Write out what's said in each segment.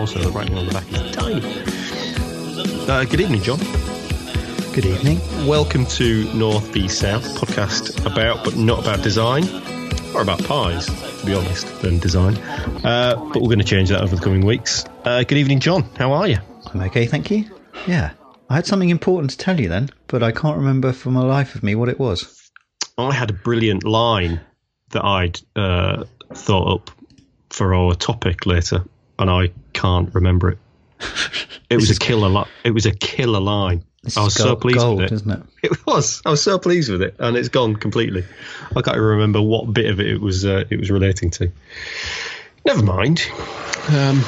Also, the writing on the back is tiny. Uh, good evening, John. Good evening. Welcome to North V South, podcast about but not about design, or about pies, to be honest, than design. Uh, but we're going to change that over the coming weeks. Uh, good evening, John. How are you? I'm okay, thank you. Yeah. I had something important to tell you then, but I can't remember for my life of me what it was. I had a brilliant line that I'd uh, thought up for our topic later, and I can't remember it. It was a killer. Li- it was a killer line. This I was so pleased gold, with it. isn't it? It was. I was so pleased with it, and it's gone completely. I can't even remember what bit of it it was. Uh, it was relating to. Never mind. Um,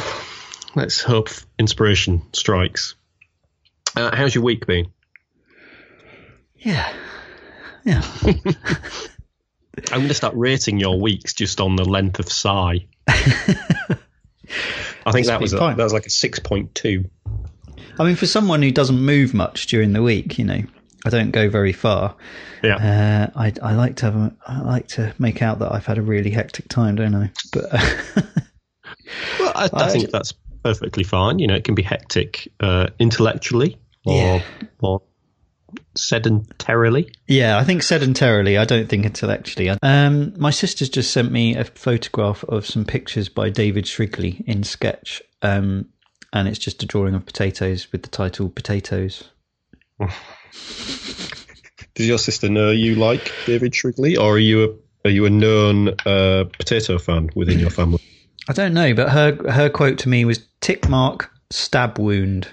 let's hope inspiration strikes. Uh, how's your week been? Yeah. Yeah. I'm going to start rating your weeks just on the length of sigh. I think that was a, that was like a six point two. I mean, for someone who doesn't move much during the week, you know, I don't go very far. Yeah. Uh, I, I like to have a, I like to make out that I've had a really hectic time, don't I? But well, I, I I- think that's perfectly fine. You know, it can be hectic uh, intellectually or Yeah. or sedentarily. Yeah, I think sedentarily. I don't think intellectually. Um, my sister's just sent me a photograph of some pictures by David Shrigley in sketch, um, and it's just a drawing of potatoes with the title "Potatoes." Does your sister know you like David Shrigley, or are you a are you a known uh, potato fan within your family? I don't know, but her her quote to me was "tick mark stab wound,"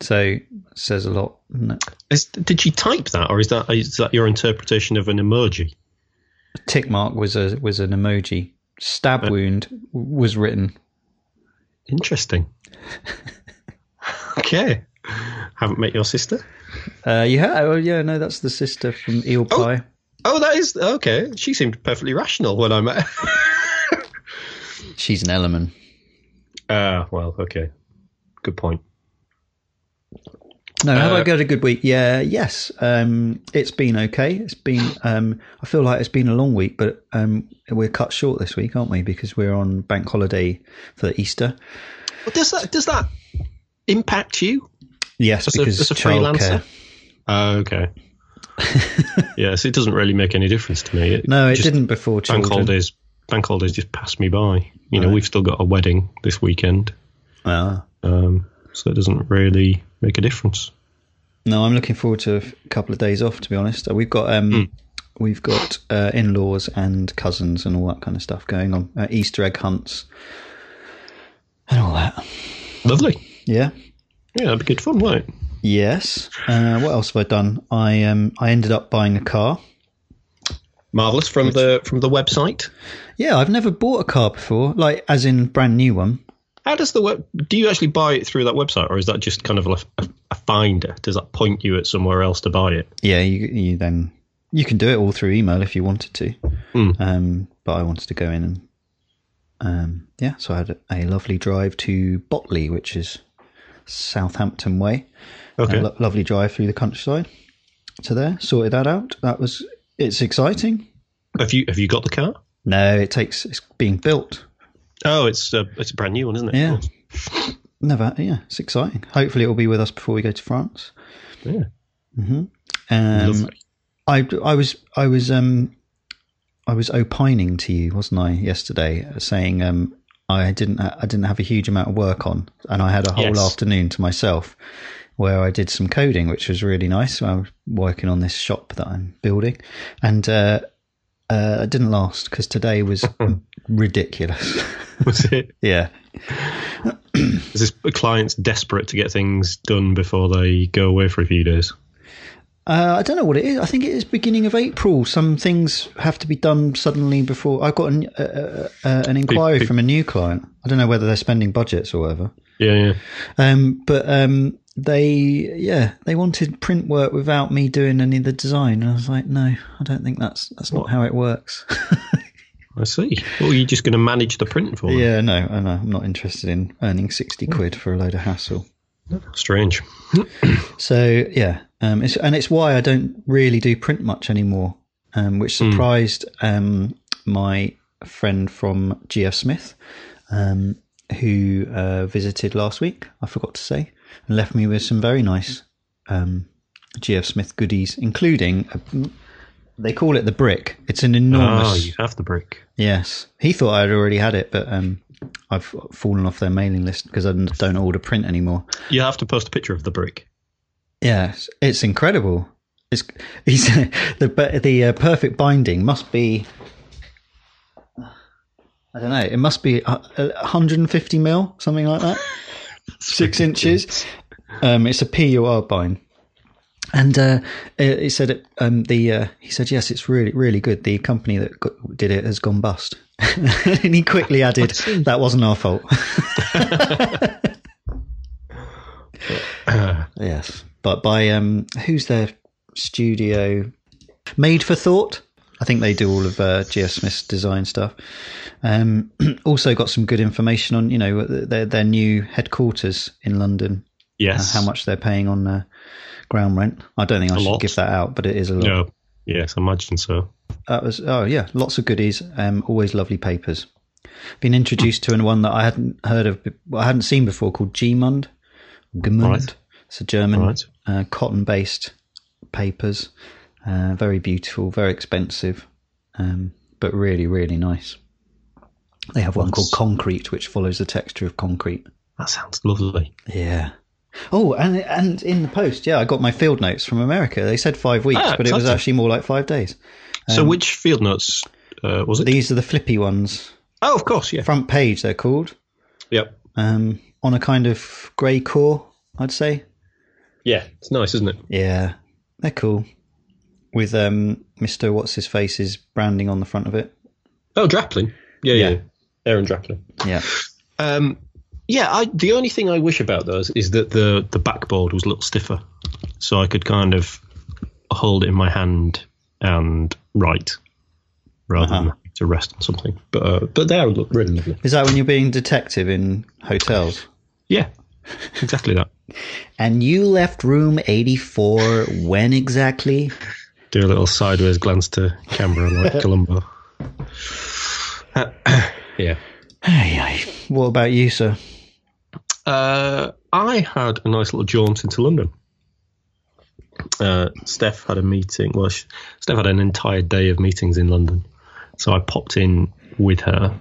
so says a lot. Is, did she type that, or is that is that your interpretation of an emoji? Tick mark was a was an emoji. Stab wound was written. Interesting. okay. Haven't met your sister. Uh, yeah, oh yeah, no, that's the sister from Eel Pie. Oh, that is okay. She seemed perfectly rational when I met. her. She's an element. Ah, well, okay. Good point. No, have Uh, I got a good week? Yeah, yes. Um, it's been okay. It's been. Um, I feel like it's been a long week, but um, we're cut short this week, aren't we? Because we're on bank holiday for Easter. Well, does that does that impact you Yes, as a, because as a freelancer? Oh, okay. yes, it doesn't really make any difference to me. It No, it just- didn't before Bank children. holidays, bank holidays just passed me by. You know, Right. we've still got a wedding this weekend, Ah. um, so it doesn't really make a difference. No, I'm looking forward to a couple of days off. To be honest, Uh, we've got um, Hmm. we've got uh, in-laws and cousins and all that kind of stuff going on. Uh, Easter egg hunts and all that. Lovely. Yeah. Yeah, that'd be good fun, won't it? Yes. Uh, what else have I done? I um I ended up buying a car. Marvelous from the from the website. Yeah, I've never bought a car before, like as in brand new one. How does the web? Do you actually buy it through that website, or is that just kind of a, a, a finder? Does that point you at somewhere else to buy it? Yeah, you you then you can do it all through email if you wanted to. Hmm. Um, but I wanted to go in and um, yeah, so I had a, lovely drive to Botley, which is Southampton way. Okay. A lo- lovely drive through the countryside to there. Sorted that out. That was it's exciting. Have you have you got the car? No, it takes it's being built. Oh, it's a it's a brand new one, isn't it? Yeah. Never, yeah, it's exciting. Hopefully, it will be with us before we go to France. Yeah. Um, Lovely. I, I was, I was, um, I was opining to you, wasn't I, yesterday, saying um, I didn't, I didn't have a huge amount of work on, and I had a whole Yes. afternoon to myself where I did some coding, which was really nice. I was working on this shop that I'm building, and uh, uh, it didn't last because today was ridiculous. Was it? yeah, Is this clients desperate to get things done before they go away for a few days? Uh, I don't know what it is. I think it is beginning of April. Some things have to be done suddenly before. I've got an, uh, uh, uh, an inquiry from a new client. I don't know whether they're spending budgets or whatever. Yeah, yeah. Um, but um, they, yeah, they wanted print work without me doing any of the design, and I was like, no, I don't think that's that's not how it works. I see. Well, you're just going to manage the print for them. yeah, no, I know. I'm not interested in earning sixty quid for a load of hassle. Strange. So yeah, um, it's, and it's why I don't really do print much anymore, um, which surprised um, my friend from GF Smith. Um, who uh, visited last week. I forgot to say, and left me with some very nice um, GF Smith goodies, including a, they call it the brick. It's an enormous. Oh, you have the brick. Yes, he thought I'd already had it, but um, I've fallen off their mailing list because I don't order print anymore. You have to post a picture of the brick. Yes, it's incredible. It's he's, the the uh, perfect binding must be. I don't know. It must be a- a 150 mil, something like that. Six inches. Um, it's a PUR bind, and uh, it said it, um, the uh, he said yes, it's really really good. The company that got, did it has gone bust, and he quickly added that wasn't our fault. yes, but by um, who's their studio? Made for Thought. I think they do all of uh, GF Smith's design stuff. Um, also got some good information on you know their their new headquarters in London. Yes. Uh, how much they're paying on uh, ground rent. I don't think I A should lot. give that out, but it is a lot. No. Yes, I imagine so. That was oh yeah, lots of goodies. Um, always lovely papers. Been introduced to one that I hadn't heard of, I hadn't seen before, called Gmund. Gmund. Right. It's a German Right. uh, cotton-based papers. Uh, very beautiful, very expensive, um, but really, really nice. They have one called Concrete, which follows the texture of concrete. That sounds lovely. Yeah. Oh, and and in the post, yeah, I got my field notes from America. They said five weeks, Ah, but it was actually more like five days. so, which field notes uh, was it? These are the flippy ones. oh, of course, yeah. Front page, they're called. Yep. Um, on a kind of grey core, I'd say. Yeah, it's nice, isn't it? Yeah, they're cool. With um, Mr. What's His Face's branding on the front of it. Oh, Draplin. Yeah, yeah. Yeah. Aaron Draplin. Yeah. Um, yeah, I, the only thing I wish about those is that the the backboard was a little stiffer, so I could kind of hold it in my hand and write rather than Uh-huh. to rest on something. But uh, but they look really lovely. Is that when you're being detective in hotels? Yeah, exactly that. And you left room 84 when exactly? Do a little sideways glance to camera like Columbo. yeah. Ay. What about you, sir? Uh, I had a nice little jaunt into London. Uh, Steph had a meeting. Well, she, Steph had an entire day of meetings in London, so I popped in with her,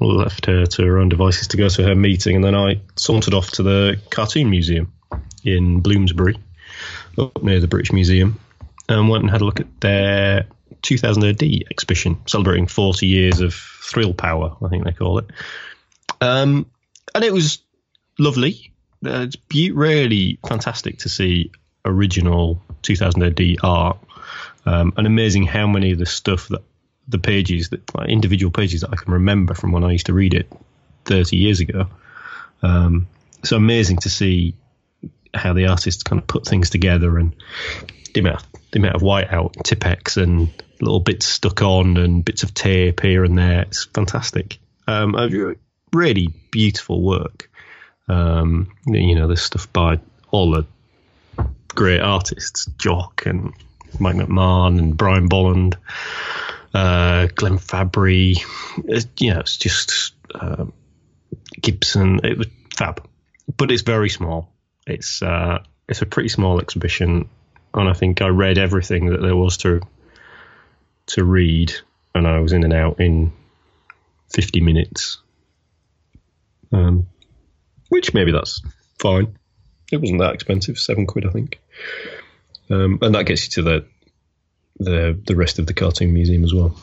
left her to her own devices to go to her meeting, and then I sauntered off to the Cartoon Museum in Bloomsbury, up near the British Museum, and went and had a look at their 2000 AD exhibition, celebrating 40 years of thrill power, I think they call it. Um, and it was lovely. Uh, it's be- really fantastic to see original 2000 AD art, um, and amazing how many of the stuff that the pages that like individual pages that I can remember from when I used to read it 30 years ago. Um, so amazing to see how the artists kind of put things together and the amount, the amount of whiteout, Tipp-Ex, and little bits stuck on and bits of tape here and there. It's fantastic. Um, really beautiful work. Um, you know, this stuff by all the great artists, Jock and Mike McMahon and Brian Bolland, uh, Glenn Fabry. It's, you know, it's just um Gibson. It was fab, but it's very small. It's uh, it's a pretty small exhibition, and I think I read everything that there was to to read, and I was in and out in fifty minutes. Um, which maybe that's fine. It wasn't that expensive, seven quid, I think. Um, and that gets you to the the the rest of the cartoon museum as well.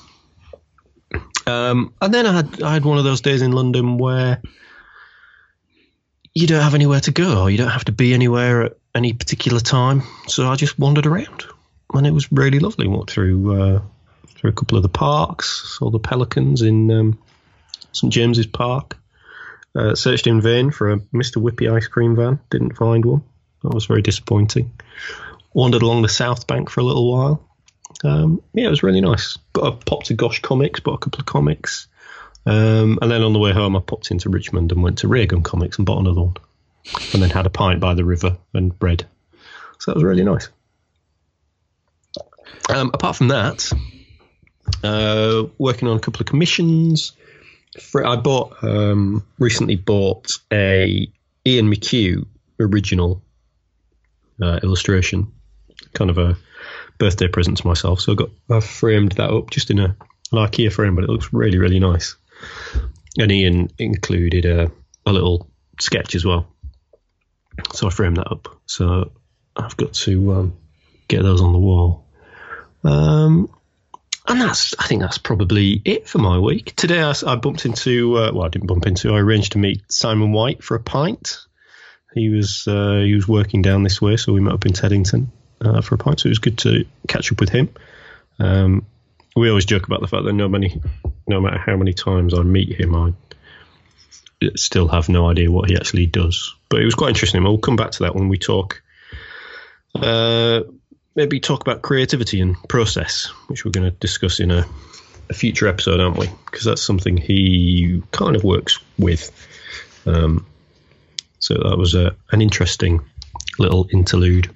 Um, and then I had I had one of those days in London where you don't have anywhere to go. or You don't have to be anywhere at any particular time. So I just wandered around, and it was really lovely. Walked through uh, through a couple of the parks, saw the pelicans in um, St James's Park. Uh, searched in vain for a Mr. Whippy ice cream van. Didn't find one. That was very disappointing. Wandered along the South Bank for a little while. Um, yeah, it was really nice. But I popped to Gosh Comics, bought a couple of comics. Um, and then on the way home, I popped into Richmond and went to Reagan Comics and bought another one. And then had a pint by the river and bread. So that was really nice. Um, apart from that, uh, working on a couple of commissions. I bought um, recently bought a Ian McHugh original uh, illustration, kind of a birthday present to myself. So I got I framed that up just in a an IKEA frame, but it looks really really nice. And Ian included a, a little sketch as well, so I framed that up. So I've got to um, get those on the wall. Um, and that's, I think that's probably it for my week. Today I, I bumped into, uh, well, I didn't bump into, I arranged to meet Simon White for a pint. He was, uh, he was working down this way, so we met up in Teddington uh, for a pint. So it was good to catch up with him. Um, we always joke about the fact that no many, no matter how many times I meet him, I still have no idea what he actually does. But it was quite interesting. We'll come back to that when we talk uh, maybe talk about creativity and process, which we're going to discuss in a, a future episode, aren't we? Because that's something he kind of works with. Um, so that was a, an interesting little interlude.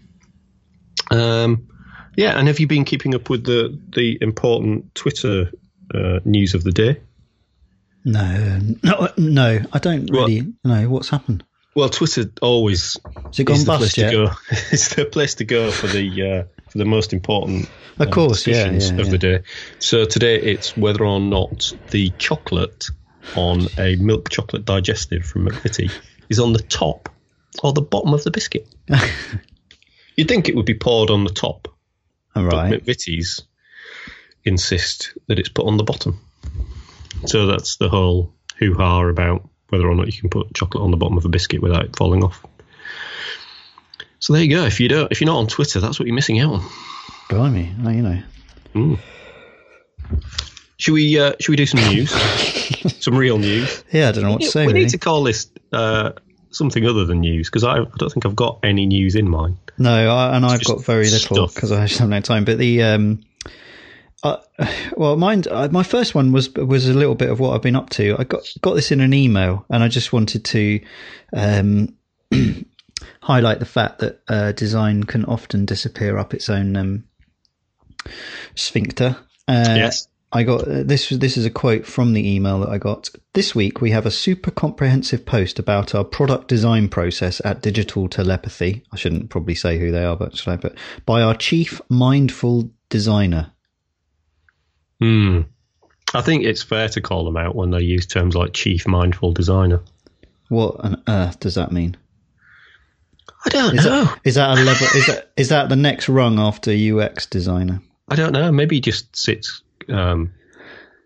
Um, yeah, and have you been keeping up with the the important Twitter uh, news of the day? No, no, no. I don't really know what's happened. Well, Twitter always gone is the place bust to go. it's the place to go for the uh, for the most important Of um, course, yeah, yeah, of the day. So today it's whether or not the chocolate on a milk chocolate digestive from McVitie is on the top or the bottom of the biscuit. You'd think it would be poured on the top, All but. McVitie's insist that it's put on the bottom. So that's the whole hoo ha about whether or not you can put chocolate on the bottom of a biscuit without it falling off. So there you go. If you don't, if you're not on Twitter, that's what you're missing out on. Blimey, oh, you know. Should we? Uh, should we do some news? some real news. Yeah, I don't know what to say. we really. need to call this uh, something other than news because I, I don't think I've got any news in mine. No, I, and I've got very little because I just have no time. But the um, uh, well, mine. Uh, my first one was was a little bit of what I've been up to. I got got this in an email, and I just wanted to um, highlight the fact that uh, design can often disappear up its own um, sphincter. Uh, Yes. I got uh, this. This is a quote from the email that I got this week. We have a super comprehensive post about our product design process at Digital Telepathy. I shouldn't probably say who they are, but should I? But by our chief mindful designer. Hmm. I think it's fair to call them out when they use terms like chief mindful designer. What on earth does that mean? I don't Is know. that, is that a level? Is that is that the next rung after UX designer? I don't know. Maybe he just sits um,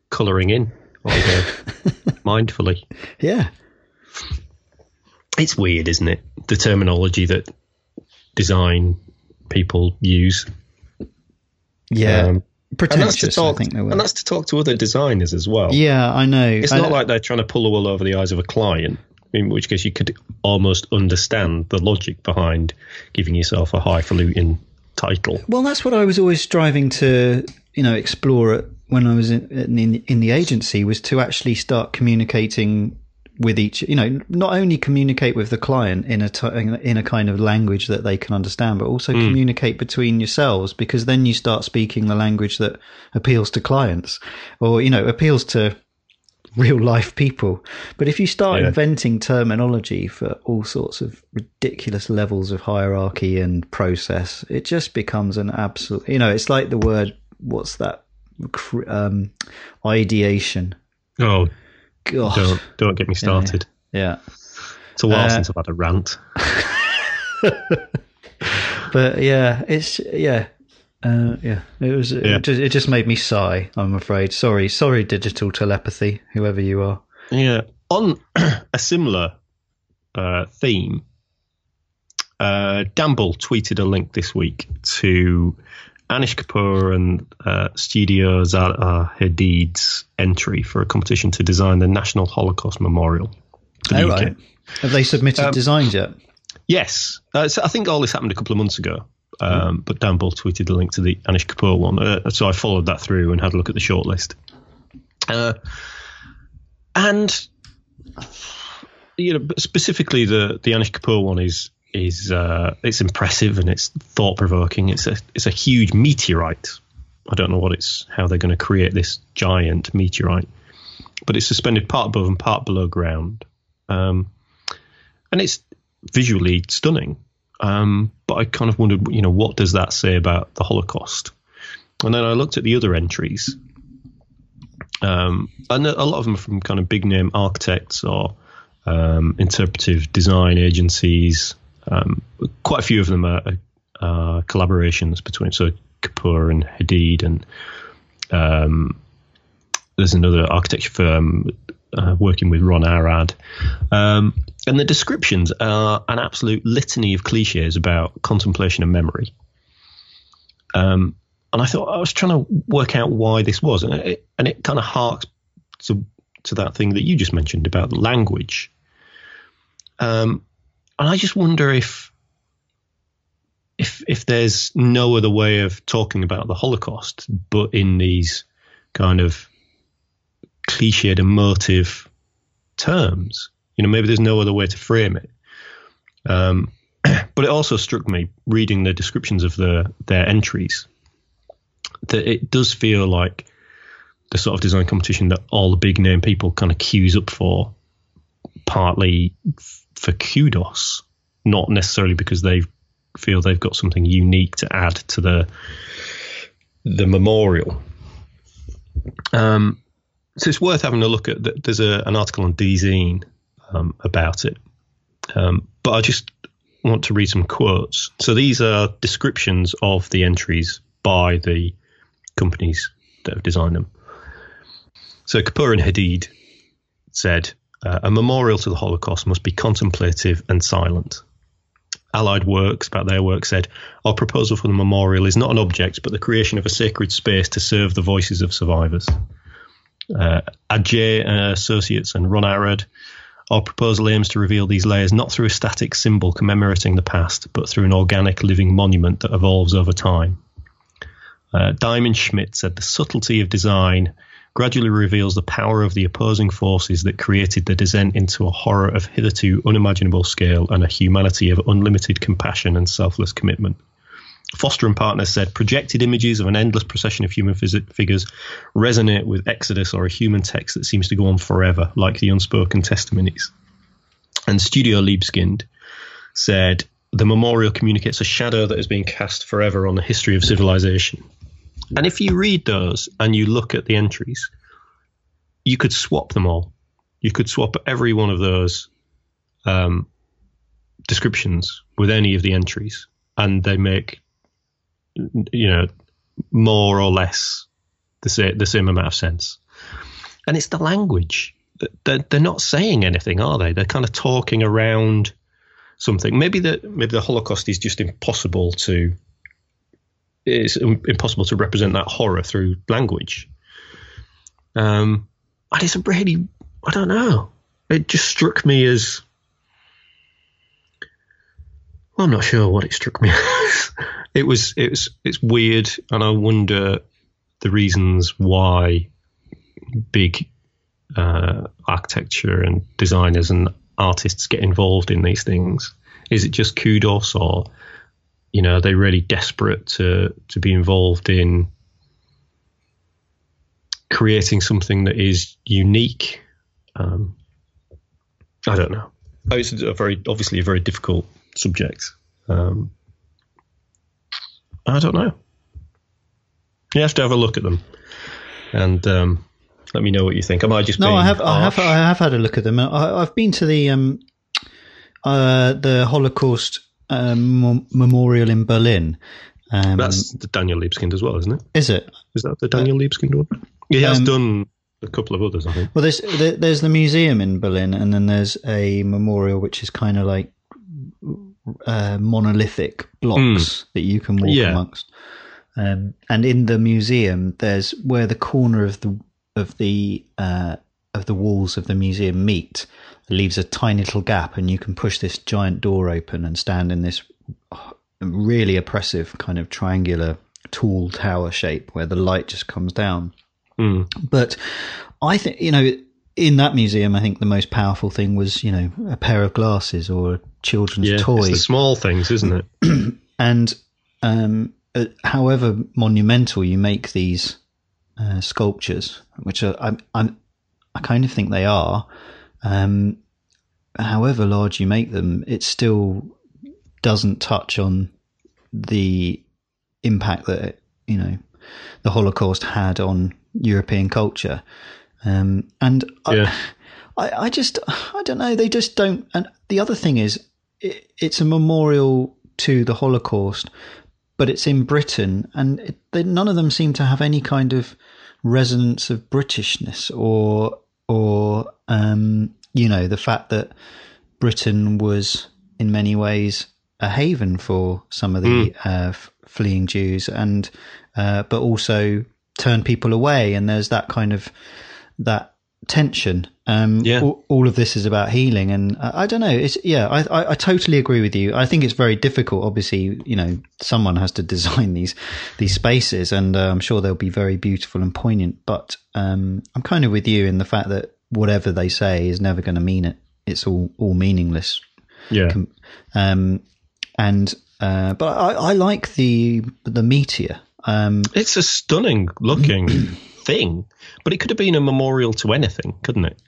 colouring in all day mindfully. Yeah, It's weird, isn't it? The terminology that design people use. yeah. Um, and that's to I talk. think they and that's to talk to other designers as well. Yeah, I know. It's I not know- like they're trying to pull the wool over the eyes of a client. In which case, you could almost understand the logic behind giving yourself a highfalutin title. Well, that's what I was always striving to, you know, explore when I was in, in in the agency was to actually start communicating with each, you know, not only communicate with the client in a t- in a kind of language that they can understand, but also communicate between yourselves because then you start speaking the language that appeals to clients or you know appeals to real life people. But if you start Yeah. inventing terminology for all sorts of ridiculous levels of hierarchy and process, it just becomes an absolute, you know, it's like the word, what's that? Um, ideation. Oh, God. don't don't get me started. Yeah. It's a while Uh, since I've had a rant. But yeah, it's, yeah. Uh, yeah, it was. Yeah. It, just, it just made me sigh. I'm afraid. Sorry, sorry, digital telepathy, whoever you are. Yeah. On a similar uh, theme, uh, Dan Bull tweeted a link this week to Anish Kapoor and uh, Studio Zaha Hadid's entry for a competition to design the National Holocaust Memorial. the Oh, right. Have they submitted Um, designs yet? Yes. Uh, so I think all this happened a couple of months ago. Um, But Dan Bull tweeted the link to the Anish Kapoor one. Uh, so I followed that through and had a look at the shortlist. Uh, and, you know, specifically the, the Anish Kapoor one is is uh, it's impressive and it's thought provoking. It's a it's a huge meteorite. I don't know what it's how they're going to create this giant meteorite. but it's suspended part above and part below ground, um, and it's visually stunning. Um, but I kind of wondered, you know, what does that say about the Holocaust? And then I looked at the other entries, um, and a lot of them are from kind of big name architects or um, interpretive design agencies. Um, quite a few of them are, are collaborations between so Kapoor and Hadid, and um, there's another architecture firm uh, working with Ron Arad. Um, and the descriptions are an absolute litany of cliches about contemplation and memory. Um, and I thought I was trying to work out why this was, and it, and it kind of harks to to that thing that you just mentioned about language. Um, and I just wonder if if if there's no other way of talking about the Holocaust but in these kind of cliched emotive terms. You know, maybe there's no other way to frame it. Um, but it also struck me reading the descriptions of the their entries that it does feel like the sort of design competition that all the big name people kind of queues up for, partly for kudos, not necessarily because they feel they've got something unique to add to the the memorial. Um, so it's worth having a look at. There's a, an article on Dezeen um, about it, um, but I just want to read some quotes. So these are descriptions of the entries by the companies that have designed them. So Kapoor and Hadid said, uh, a memorial to the Holocaust must be contemplative and silent. Allied Works, about their work, said, Our proposal for the memorial is not an object, but the creation of a sacred space to serve the voices of survivors. Uh, Adjaye uh, Associates and Ron Arad, our proposal aims to reveal these layers not through a static symbol commemorating the past, but through an organic living monument that evolves over time. Uh, Diamond Schmitt said the subtlety of design gradually reveals the power of the opposing forces that created the descent into a horror of hitherto unimaginable scale and a humanity of unlimited compassion and selfless commitment. Foster and Partners said projected images of an endless procession of human phys- figures resonate with Exodus or a human text that seems to go on forever, like the unspoken testimonies. And Studio Libeskind said the memorial communicates a shadow that has been cast forever on the history of civilization. And if you read those and you look at the entries, you could swap them all. You could swap every one of those um, descriptions with any of the entries, and they make you know more or less the same the same amount of sense. And it's the language. They're, they're not saying anything, are they? They're kind of talking around something. Maybe the maybe the Holocaust is just impossible to it's impossible to represent that horror through language. Um, and it's really, I don't know. It just struck me as. Well, I'm not sure what it struck me as. it was, it was, it's weird, and I wonder the reasons why big uh, architecture and designers and artists get involved in these things. Is it just kudos, or you know, are they really desperate to to be involved in creating something that is unique? Um, I don't know. Oh, it's a very obviously a very difficult subject. Um, I don't know. You have to have a look at them, and um, let me know what you think. Am I just no? I have, I have, I have had a look at them. I, have been to the um, uh, the Holocaust um, memorial in Berlin. Um, That's the Daniel Libeskind as well, isn't it? Is it? Is that the Daniel uh, Libeskind one? He has um, done a couple of others, I think. Well, there's there's the museum in Berlin, and then there's a memorial which is kind of like uh, monolithic blocks mm. that you can walk yeah. amongst. Um, and in the museum, there's where the corner of the of the uh, of the walls of the museum meet leaves a tiny little gap, and you can push this giant door open and stand in this really oppressive kind of triangular tall tower shape where the light just comes down. Mm. But I think you know in that museum, I think the most powerful thing was you know a pair of glasses or a children's yeah, toy. It's the small things, isn't it? and um, uh, however monumental you make these uh, sculptures, which are I'm, I'm I kind of think they are. Um, however large you make them, it still doesn't touch on the impact that you know the Holocaust had on European culture. Um, and Yeah. I, I, I just, I don't know. They just don't. And the other thing is, it, it's a memorial to the Holocaust, but it's in Britain, and it, they, none of them seem to have any kind of resonance of Britishness or, or um, you know, the fact that Britain was in many ways a haven for some of the uh, f- fleeing Jews, and uh, but also turn people away. And there's that kind of that tension. Um, Yeah. all, all of this is about healing, and I, I don't know. It's yeah, I, I I totally agree with you. I think it's very difficult. Obviously, you know, someone has to design these these spaces, and uh, I'm sure they'll be very beautiful and poignant. But um, I'm kind of with you in the fact that whatever they say is never going to mean it. It's all all meaningless. Yeah. Um, and uh, but I, I like the the meteor. Um, It's a stunning looking thing, but it could have been a memorial to anything, couldn't it?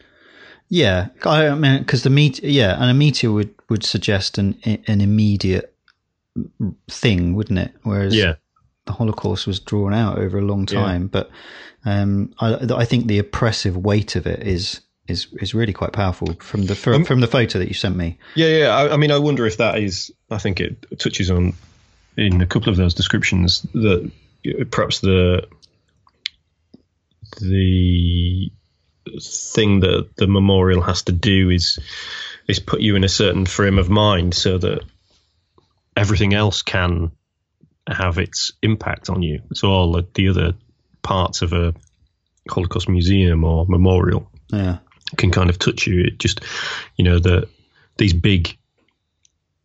yeah, I mean, because the meteor, yeah, and a meteor would would suggest an an immediate thing, wouldn't it? Whereas Yeah. The Holocaust was drawn out over a long time. But um, I, I think the oppressive weight of it is is is really quite powerful from the from, from the photo that you sent me. Yeah, yeah. I, I mean, I wonder if that is. I think it touches on in a couple of those descriptions that perhaps the the thing that the memorial has to do is is put you in a certain frame of mind so that everything else can have its impact on you. So all the, the other parts of a Holocaust museum or memorial Yeah, can kind of touch you. It just, you know, the these big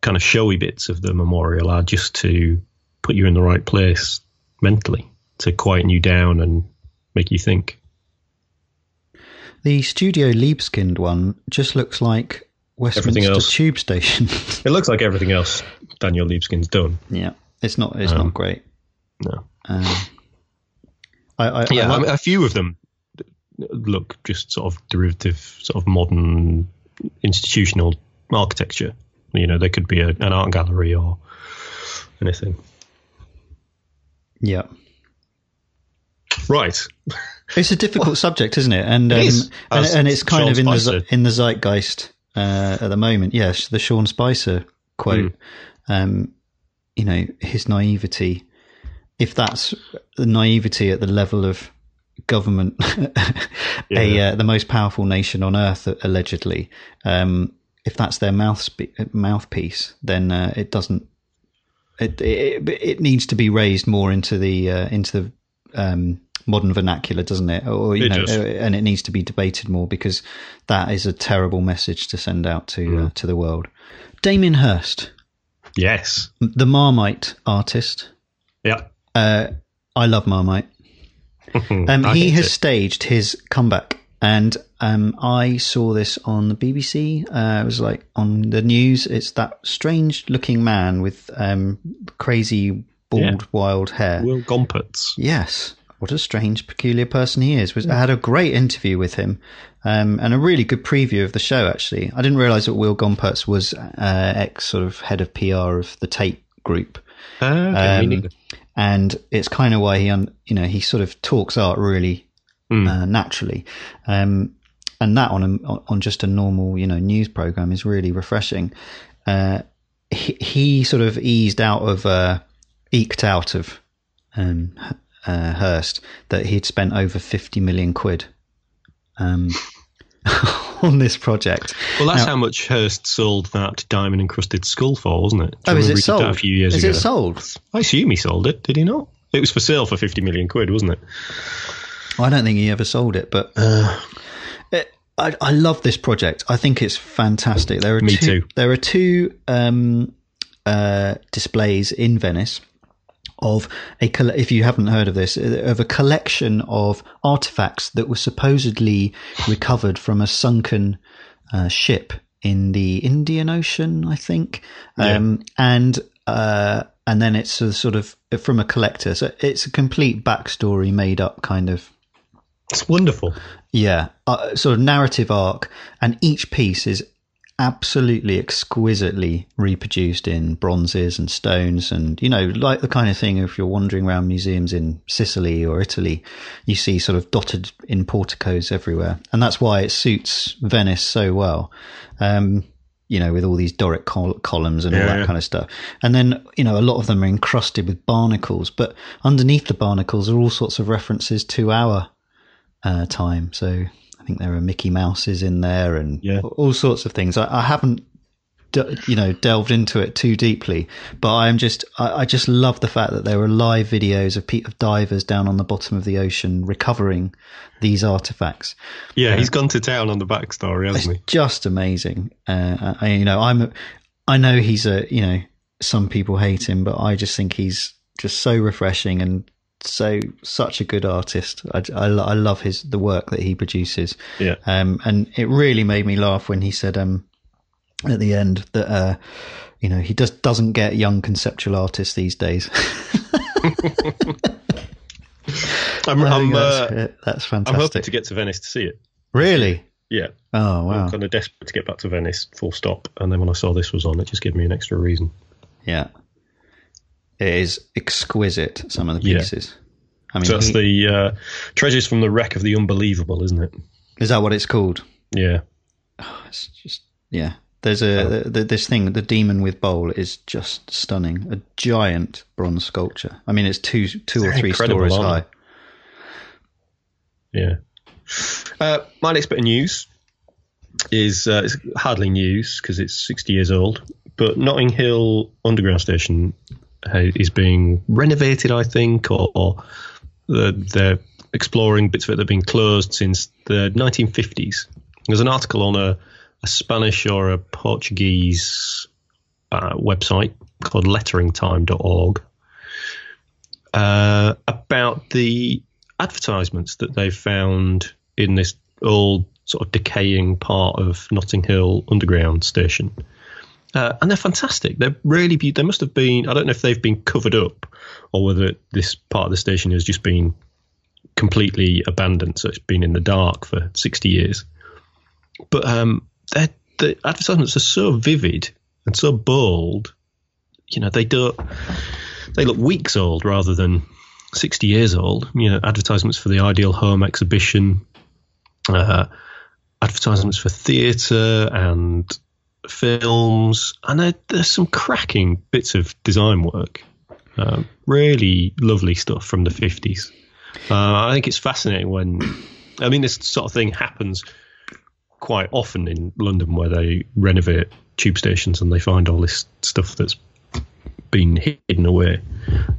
kind of showy bits of the memorial are just to put you in the right place mentally, to quieten you down and make you think. the Studio Libeskind one just looks like Westminster. Tube Station. It looks like everything else Daniel Libeskind's done. yeah, it's not it's Um, not great. No. Um, I, I, Yeah, I like- mean, a few of them look just sort of derivative, sort of modern institutional architecture. You know, there could be a, an art gallery or anything. yeah. Right. It's a difficult subject, isn't it? And um, is, and, and it's kind Sean of in the Spicer. ze- in the zeitgeist uh, at the moment. Yes, the Sean Spicer quote. Hmm. Um, you know, his naivety. If that's the naivety at the level of government, a Yeah. uh, the most powerful nation on earth, allegedly. Um, if that's their mouth spe- mouthpiece, then uh, it doesn't. It, it it needs to be raised more into the uh, into the um, modern vernacular, doesn't it? Or you It know, does. uh, and it needs to be debated more because that is a terrible message to send out to Mm. uh, to the world. Damien Hirst, Yes. the Marmite artist. Yeah. Uh, I love Marmite. Um, he has it. staged his comeback, and um, I saw this on the BBC. Uh, it was like on the news. It's that strange-looking man with um, crazy, bald, Yeah. wild hair. Will Gompertz. Yes, what a strange, peculiar person he is. Was I had a great interview with him, um, and a really good preview of the show. Actually, I didn't realise that Will Gompertz was uh, ex sort of head of PR of the Tate Group Ah, okay, Um, and it's kind of why he, un, you know, he sort of talks art really Hmm. uh, naturally, um, and that on a, on just a normal, you know, news program is really refreshing. Uh, he, he sort of eased out of, uh, eked out of um, uh, Hirst that he'd spent over fifty million quid um, on this project. Well, that's Now- how much Hirst sold that diamond encrusted skull for, wasn't it? Do Oh, is it sold? A few years is ago. it sold? I assume he sold it. Did he not? It was for sale for fifty million quid, wasn't it? Well, I don't think he ever sold it, but Uh. it, I, I love this project. I think it's fantastic. There are Me two, too. There are two um, uh, displays in Venice of a if you haven't heard of this of a collection of artifacts that were supposedly recovered from a sunken uh, ship in the Indian Ocean, I think, um, and uh, and then it's a sort of from a collector. So it's a complete backstory, made up kind of It's wonderful. Yeah, uh, sort of narrative arc, and each piece is absolutely exquisitely reproduced in bronzes and stones and you know like the kind of thing if you're wandering around museums in Sicily or Italy you see sort of dotted in porticos everywhere. And that's why it suits Venice so well. Um, you know with all these Doric col- columns and all that yeah. kind of stuff. And then you know a lot of them are encrusted with barnacles but underneath the barnacles are all sorts of references to our uh, time. So think there are Mickey Mouses in there and Yeah. all sorts of things. I, I haven't, d- you know, delved into it too deeply, but I'm just, I, I just love the fact that there are live videos of, pe- of divers down on the bottom of the ocean recovering these artifacts. Yeah, he's gone to town on the backstory, hasn't he? Just amazing. Uh, I, you know, I'm, I know he's a, you know, some people hate him, but I just think he's just so refreshing and so such a good artist. I, I, I love his the work that he produces. Yeah. Um, and it really made me laugh when he said um, at the end that uh, you know he just doesn't get young conceptual artists these days. I'm, I'm, that's, uh, that's I'm hoping to get to Venice to see it. really? Yeah. Oh wow! I'm kind of desperate to get back to Venice, full stop. And then when I saw this was on, it just gave me an extra reason. Yeah, it is exquisite. Some of the Yeah. pieces. I mean, So that's he- the uh, Treasures from the Wreck of the Unbelievable, isn't it? is that what it's called? Yeah. It's just yeah. There's a th th this thing. The demon with bowl is just stunning. A giant bronze sculpture. I mean, it's two two or three stories high. Yeah. Uh, my next bit of news is uh, it's hardly news because it's 60 years old, but Notting Hill Underground Station is being renovated, I think, or, or they're, exploring bits of it that have been closed since the 1950s. There's an article on a, a Spanish or a Portuguese uh, website called letteringtime.org uh, about the advertisements that they've found in this old sort of decaying part of Notting Hill Underground station. Uh, and they're fantastic. They're really They must have been. I don't know if they've been covered up or whether this part of the station has just been completely abandoned. So it's been in the dark for 60 years. But um, the advertisements are so vivid and so bold. You know, they don't. They look weeks old rather than 60 years old. You know, advertisements for the Ideal Home exhibition, uh, advertisements for theatre and films, and there, there's some cracking bits of design work. Um, really lovely stuff from the 50s. Uh, I think it's fascinating when, I mean, this sort of thing happens quite often in London where they renovate tube stations and they find all this stuff that's been hidden away.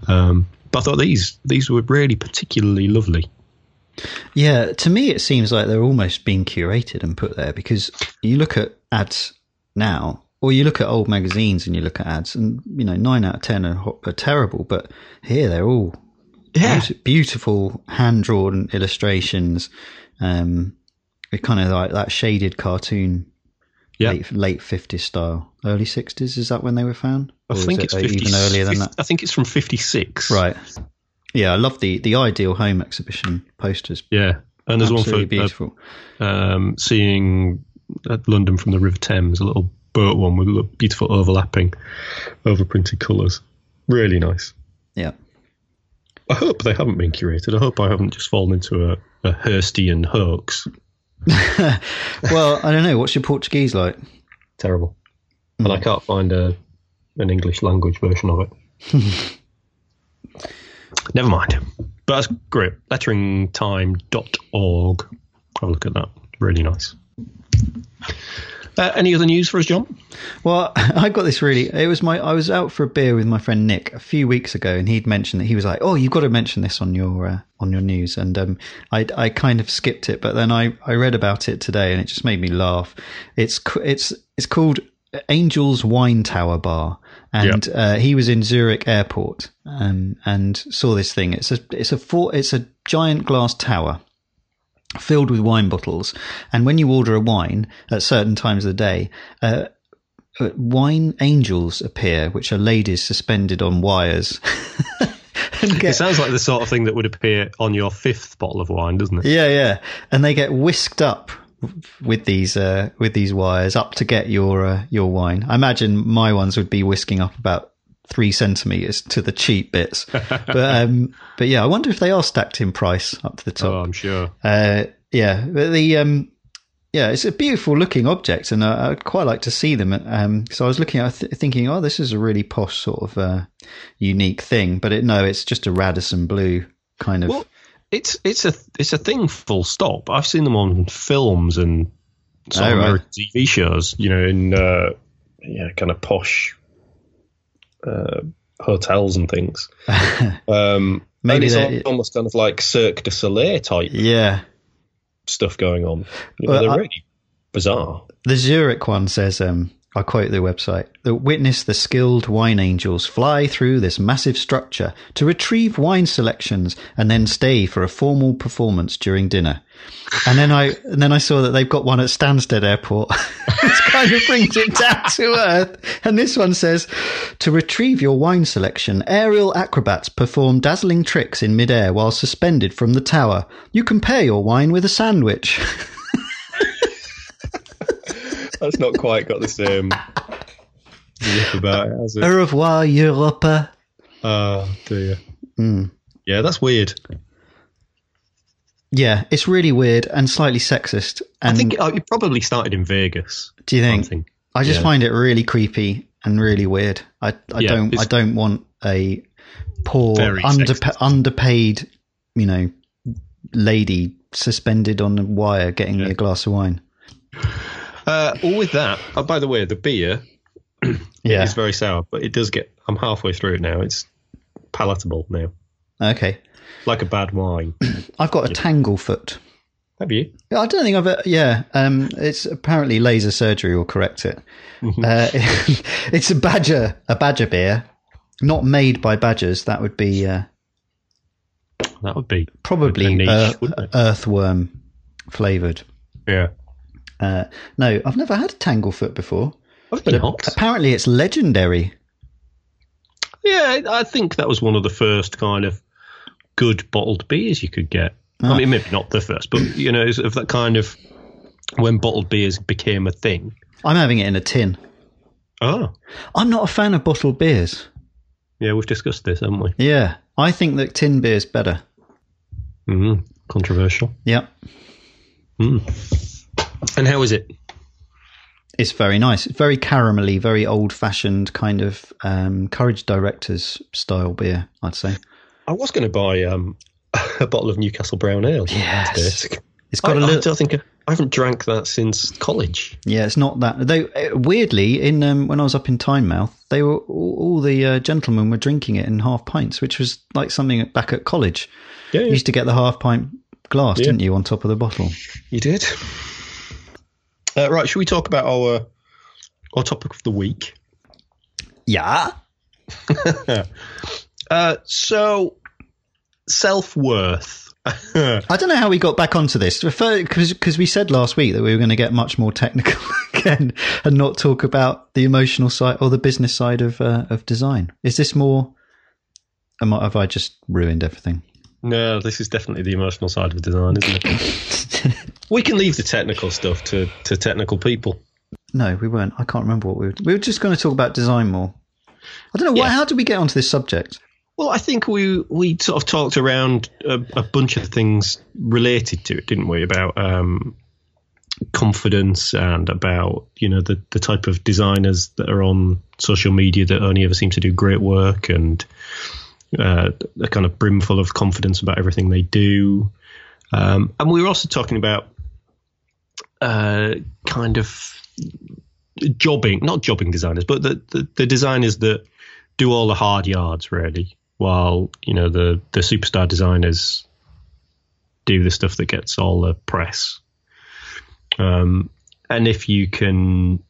Um, but I thought these these were really particularly lovely. Yeah, to me, it seems like they're almost being curated and put there because you look at ads now, or you look at old magazines and you look at ads, and you know, nine out of ten are, ho- are terrible, but here they're all Yeah. beauti- beautiful hand drawn illustrations, um, kind of like that shaded cartoon, Yeah. late late fifties style, early sixties. Is that when they were found? I Or think it's uh, 50, even earlier than that. I think it's from 56. Right. Yeah, I love the the ideal home exhibition posters. Yeah. And there's Absolutely one for beautiful. uh, um, seeing uh, London from the River Thames, a little boat one with beautiful overlapping, overprinted colours. Really nice. yeah. I hope they haven't been curated. I hope I haven't just fallen into a, a Hirstian hoax. well, I don't know. What's your Portuguese like? Terrible. And I can't find a an English language version of it. Never mind. But that's great. Letteringtime.org. Have a look at that. Really nice. Uh, any other news for us, John? Well, I got this really. It was my. I was out for a beer with my friend Nick a few weeks ago, and he'd mentioned that he was like, "Oh, you've got to mention this on your uh, on your news." And um, I I kind of skipped it, but then I I read about it today, and it just made me laugh. It's it's it's called Angel's Wine Tower Bar, and uh, he was in Zurich Airport um, and saw this thing. It's a it's a four, it's a giant glass tower filled with wine bottles. And when you order a wine at certain times of the day, uh, uh, wine angels appear, which are ladies suspended on wires. and It sounds like the sort of thing that would appear on your fifth bottle of wine, doesn't it? yeah, yeah, and they get whisked up with these uh, with these wires up to get your uh, your wine. I imagine my ones would be whisking up about three centimeters to the cheap bits, but um, but yeah, I wonder if they are stacked in price up to the top. Oh, I'm sure. Uh, yeah, but the um, yeah, it's a beautiful looking object, and I, I'd quite like to see them. Um, so I was looking at th- thinking, oh, this is a really posh sort of uh, unique thing, but it, no, it's just a Radisson Blu kind of. Well, it's it's a it's a thing. Full stop. I've seen them on films and sort Oh, right. TV shows. You know, in uh, yeah, kind of posh uh, hotels and things. Um, Maybe and it's almost kind of like Cirque du Soleil type yeah, stuff going on. You know, Well, they're I- really bizarre. the Zurich one says, um, I quote the website, that witness the skilled wine angels fly through this massive structure to retrieve wine selections and then stay for a formal performance during dinner. And then I and then I saw that they've got one at Stansted Airport, which kind of brings it down to earth. And this one says, to retrieve your wine selection, aerial acrobats perform dazzling tricks in midair while suspended from the tower. You pair your wine with a sandwich. That's not quite got the same zip about it, has Au revoir, Europa. Oh dear. Mm. Yeah, that's weird. Yeah, it's really weird and slightly sexist. And I think it, it probably started in Vegas. do you I think? think. I just yeah. find it really creepy and really weird. I, I Yeah, don't I don't want a poor underpa- underpaid, you know, lady suspended on a wire getting me a glass of wine. Uh, well, with that, oh, by the way, the beer Yeah. is very sour, but it does get. I'm halfway through it now. It's palatable now, Okay. like a bad wine. I've got a tanglefoot. Have you? I don't think I've. e- Yeah, um, it's apparently laser surgery will correct it. Mm-hmm. Uh, it's a badger, a badger beer, not made by badgers. That would be uh, That would be probably niche, uh, earthworm flavored. yeah. Uh, no, I've never had a tanglefoot before. I've been apparently, it's legendary. Yeah, I think that was one of the first kind of good bottled beers you could get. Ah. I mean, maybe not the first, but you know, of that kind of when bottled beers became a thing. I'm having it in a tin. Oh, I'm not a fan of bottled beers. yeah, we've discussed this, haven't we? Yeah, I think that tin beer's better. Mm, controversial. Yep, And how is it? it's very nice. It's very caramelly, very old-fashioned kind of um, Courage Directors style beer. I'd say. I was going to buy um, a bottle of Newcastle Brown Ale. Yes. It's got I, a I little. don't think I, I haven't drank that since college. Yeah, it's not that. They uh, weirdly in um, when I was up in Tynemouth, they were all, all the uh, gentlemen were drinking it in half pints, which was like something back at college. Yeah, You used to get the half pint glass, Yeah. didn't you, on top of the bottle? you did. Uh, right, should we talk about our our topic of the week? Yeah. Uh, so, self worth. I don't know how we got back onto this because we said last week that we were going to get much more technical again and not talk about the emotional side or the business side of uh, of design. Is this more? Am I, have I just ruined everything? No, this is definitely the emotional side of design, isn't it? we can leave the technical stuff to, to technical people. No, we weren't. I can't remember what we were. We were just going to talk about design more. I don't know why. How did we get onto this subject? Well, I think we we sort of talked around a, a bunch of things related to it, didn't we? About um, confidence and about you know the the type of designers that are on social media that only ever seem to do great work and uh, are kind of brimful of confidence about everything they do. Um, and we were also talking about uh, kind of jobbing, not jobbing designers, but the, the, the designers that do all the hard yards really, while you know the the superstar designers do the stuff that gets all the press. Um, and if you can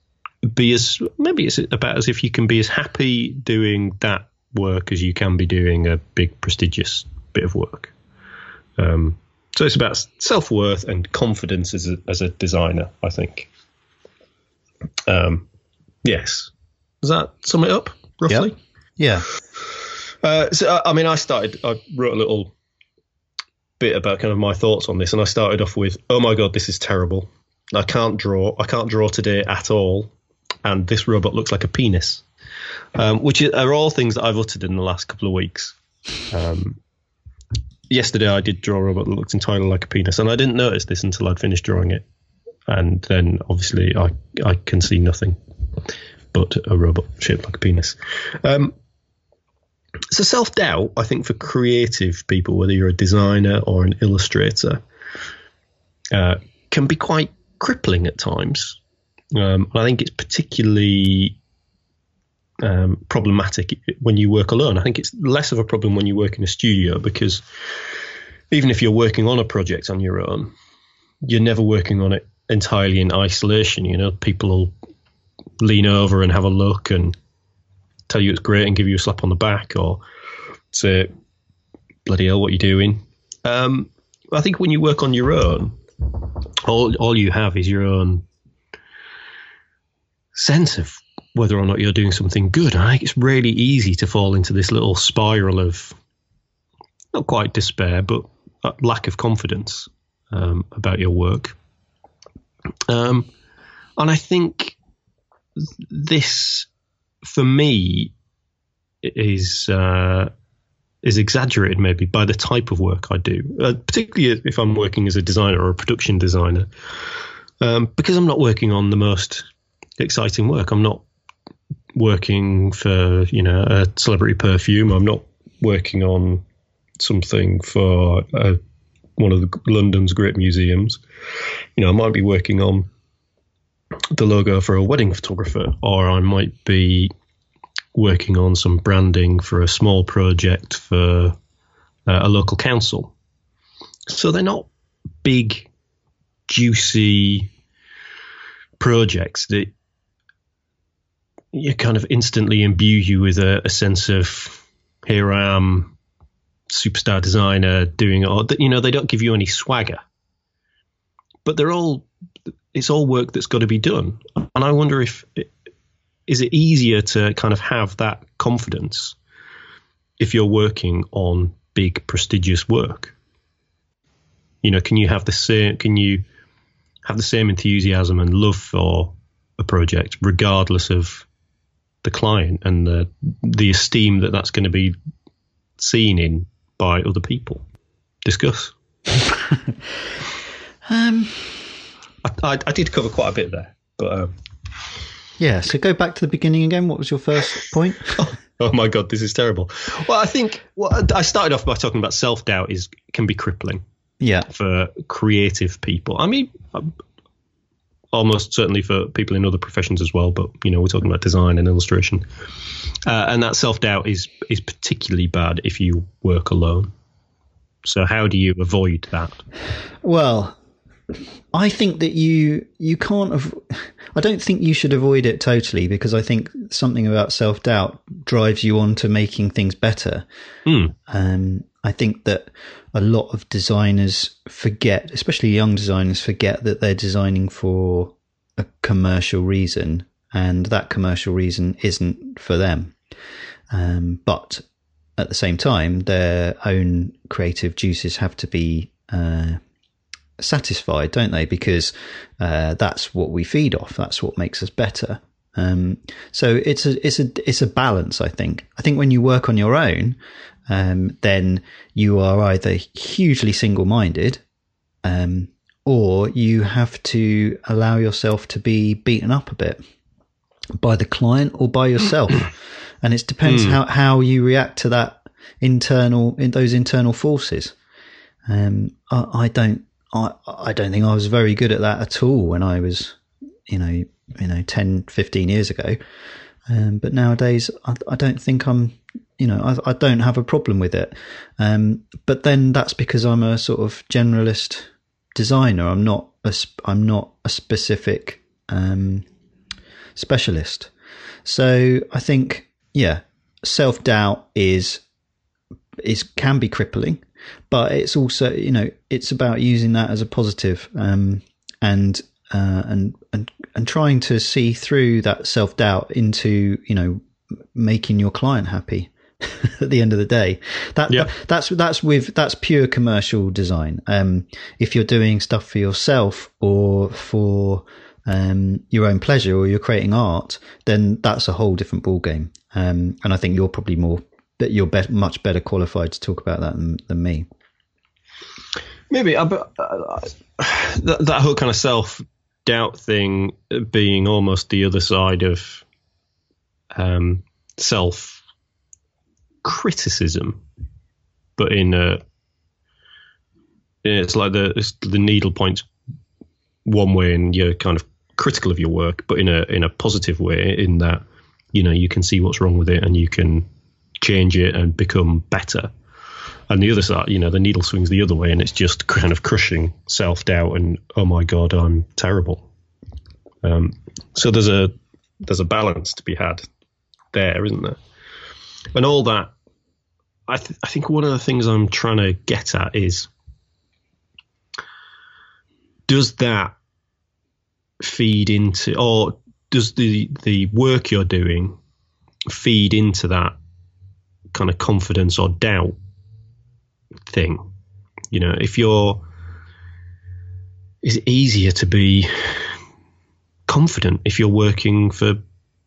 be as maybe it's about as if you can be as happy doing that work as you can be doing a big prestigious bit of work. Um, so it's about self worth and confidence as a as a designer, I think. Um, yes, does that sum it up roughly? Yeah. Uh, so, I mean, I started. I wrote a little bit about kind of my thoughts on this, and I started off with, "Oh my god, this is terrible. I can't draw. I can't draw today at all, and this robot looks like a penis." Um, which are all things that I've uttered in the last couple of weeks. Um, yesterday, I did draw a robot that looked entirely like a penis, and I didn't notice this until I'd finished drawing it. And then, obviously, I I can see nothing but a robot shaped like a penis. Um, so self doubt, I think, for creative people, whether you're a designer or an illustrator, uh, can be quite crippling at times. Um, I think it's particularly um, problematic when you work alone. I think it's less of a problem when you work in a studio because even if you're working on a project on your own, you're never working on it entirely in isolation. You know, people will lean over and have a look and tell you it's great and give you a slap on the back or say, bloody hell, what are you doing? Um, I think when you work on your own, all all you have is your own sense of whether or not you're doing something good. I think it's really easy to fall into this little spiral of not quite despair, but lack of confidence um, about your work. Um, and I think this, for me, is uh, is exaggerated maybe by the type of work I do, uh, particularly if I'm working as a designer or a production designer, um, because I'm not working on the most exciting work. I'm not working for you know a celebrity perfume. I'm not working on something for uh, one of the London's great museums. You know, I might be working on the logo for a wedding photographer, or I might be working on some branding for a small project for uh, a local council. So they're not big, juicy projects that you kind of instantly imbue you with a, a sense of here I am, superstar designer doing it. You know, they don't give you any swagger, but they're all it's all work that's got to be done. And I wonder if is it easier to kind of have that confidence if you're working on big prestigious work? You know, can you have the same? Can you have the same enthusiasm and love for a project regardless of the client and the the esteem that that's going to be seen in by other people. Discuss. um, I, I, I, did cover quite a bit there, but um, yeah. So go back to the beginning again. What was your first point? oh, oh my god, this is terrible. Well, I think well, I started off by talking about self doubt is can be crippling. Yeah. For creative people, I mean, almost certainly for people in other professions as well. But you know, we're talking about design and illustration, uh, and that self doubt is is particularly bad if you work alone. So, how do you avoid that? Well, I think that you you can't. Av- I don't think you should avoid it totally because I think something about self doubt drives you on to making things better. Mm. Um, I think that a lot of designers forget, especially young designers, forget that they're designing for a commercial reason, and that commercial reason isn't for them. Um, but at the same time, their own creative juices have to be uh, satisfied, don't they? Because uh, that's what we feed off. That's what makes us better. Um, so it's a it's a it's a balance. I think. I think when you work on your own, um, then you are either hugely single minded, um, or you have to allow yourself to be beaten up a bit by the client or by yourself. and it depends mm. how, how you react to that internal, in those internal forces. Um, I, I don't, I, I don't think I was very good at that at all when I was, you know, you know, 10, 15 years ago. Um, but nowadays, I, I, don't think I'm you know, I, I don't have a problem with it. Um, but then that's because I'm a sort of generalist designer. I'm not a, I'm not a specific um, specialist. So I think, yeah, self doubt is is can be crippling, but it's also you know it's about using that as a positive, um, and uh, and and and trying to see through that self doubt into you know making your client happy at the end of the day. That, Yeah. that- that's that's with that's pure commercial design. Um, if you're doing stuff for yourself or for um, your own pleasure or you're creating art, then that's a whole different ball game. Um, and I think you're probably more that you're be- much better qualified to talk about that than, than me. Maybe uh, but, uh, that, that whole kind of self doubt thing being almost the other side of um, self criticism, but in a it's like the it's the needle points one way and you're kind of critical of your work, but in a in a positive way, in that you know you can see what's wrong with it and you can change it and become better and the other side, you know, the needle swings the other way, and it's just kind of crushing self doubt and oh my god, I'm terrible. Um, so there's a there's a balance to be had there, isn't there? And all that, I th- I think one of the things I'm trying to get at is does that feed into or does the the work you're doing feed into that kind of confidence or doubt thing. You know, if you're, is it easier to be confident if you're working for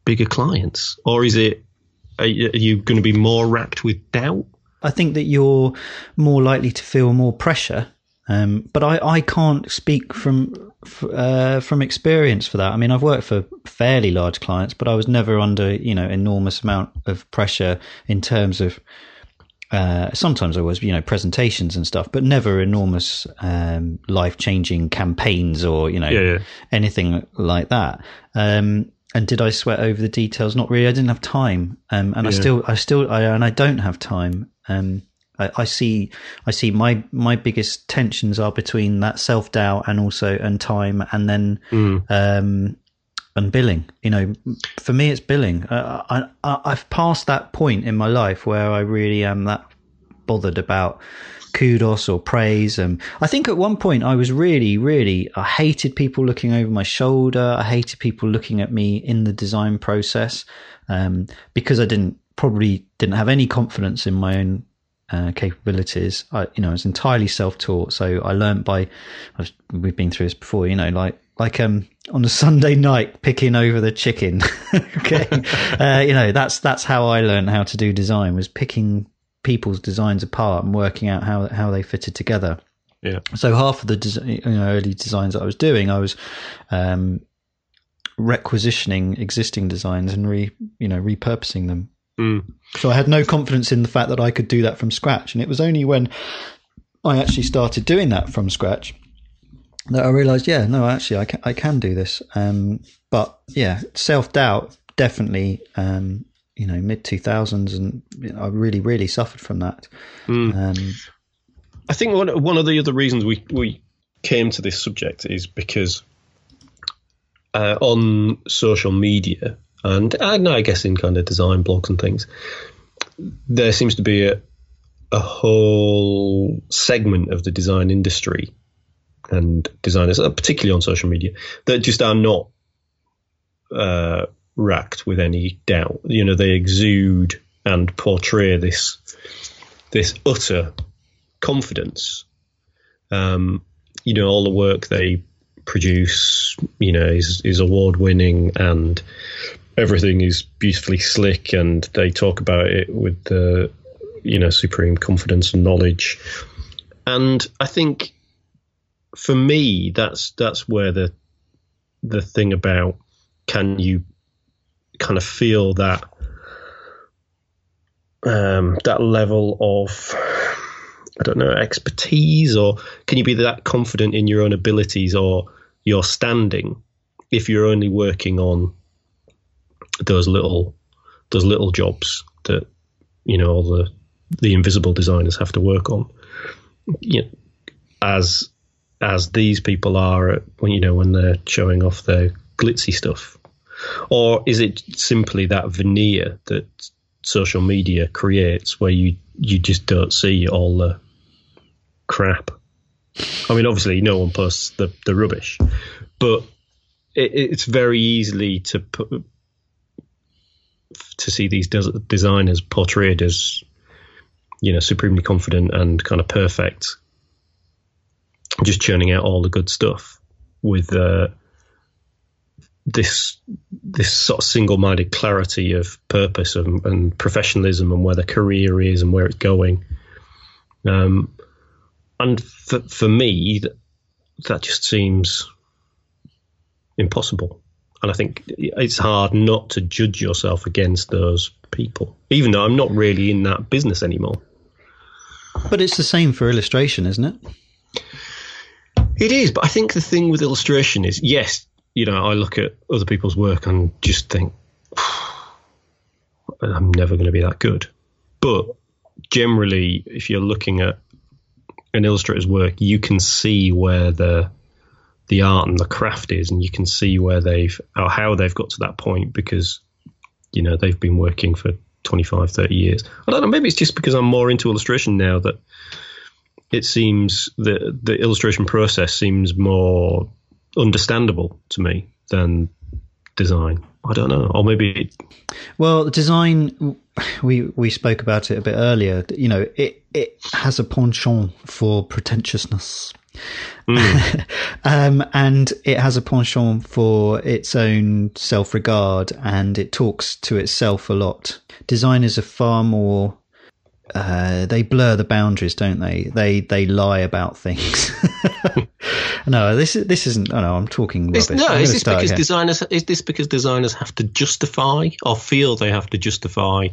bigger clients, or is it? Are you, going to be more racked with doubt? I think that you're more likely to feel more pressure. Um, but I, I can't speak from uh, from experience for that. I mean, I've worked for fairly large clients, but I was never under you know enormous amount of pressure in terms of. Uh, sometimes I was, you know, presentations and stuff, but never enormous um, life changing campaigns or you know Yeah, yeah. anything like that. Um, and did I sweat over the details? Not really. I didn't have time, um, and I still, I still, I, and I don't have time. Um, I, I see, I see my my biggest tensions are between that self doubt and also and time, and then um, and billing. You know, for me, it's billing. Uh, I, I've passed that point in my life where I really am that bothered about kudos or praise. And I think at one point I was really, really, I hated people looking over my shoulder. I hated people looking at me in the design process um, because I didn't probably didn't have any confidence in my own uh, capabilities. I, you know, I was entirely self-taught, so I learned by. I was, we've been through this before, you know, like like um on a Sunday night picking over the chicken. okay, uh, you know that's that's how I learned how to do design was picking people's designs apart and working out how how they fitted together. Yeah. So half of the des- you know early designs that I was doing, I was um, requisitioning existing designs and re you know repurposing them. Mm. So I had no confidence in the fact that I could do that from scratch, and it was only when I actually started doing that from scratch that I realised, yeah, no, actually, I can, I can do this. Um, but yeah, self doubt definitely. Um, you know, mid two thousands, and you know, I really, really suffered from that. Um, I think one one of the other reasons we we came to this subject is because uh, on social media and and I guess in kind of design blogs and things, there seems to be a a whole segment of the design industry and designers, uh, particularly on social media, that just are not uh, racked with any doubt. You know, they exude and portray this this utter confidence. Um, you know, all the work they produce, you know, is, is award winning and everything is beautifully slick and they talk about it with the, you know, supreme confidence and knowledge. And I think for me, that's, that's where the, the thing about can you kind of feel that, um, that level of, I don't know, expertise, or can you be that confident in your own abilities or your standing if you're only working on those little those little jobs that you know all the the invisible designers have to work on? You know, as as these people are when you know when they're showing off their glitzy stuff, or is it simply that veneer that social media creates where you you just don't see all the crap. I mean, obviously, no one posts the, the rubbish, but it, it's very easily to put to see these designers portrayed as, you know, supremely confident and kind of perfect, just churning out all the good stuff with uh, this this sort of single-minded clarity of purpose and, and, professionalism and where the career is and where it's going. Um, and for, for me, that just seems impossible. And I think it's hard not to judge yourself against those people, even though I'm not really in that business anymore. But it's the same for illustration, isn't it? It is, but I think the thing with illustration is, yes, you know, I look at other people's work and just think, I'm never going to be that good. But generally, if you're looking at an illustrator's work, you can see where the the art and the craft is, and you can see where they've or how they've got to that point because you know they've been working for 25, 30 years. I don't know. Maybe it's just because I'm more into illustration now that it seems that the illustration process seems more understandable to me than design. I don't know, or maybe. Well, design. We we spoke about it a bit earlier. You know, it it has a penchant for pretentiousness. Mm. um, and it has a penchant for its own self regard and it talks to itself a lot. Designers are far more uh, they blur the boundaries, don't they? They they lie about things. no, this is this isn't. Oh no, I'm talking rubbish. no, I'm is this because again. designers? Is this because designers have to justify or feel they have to justify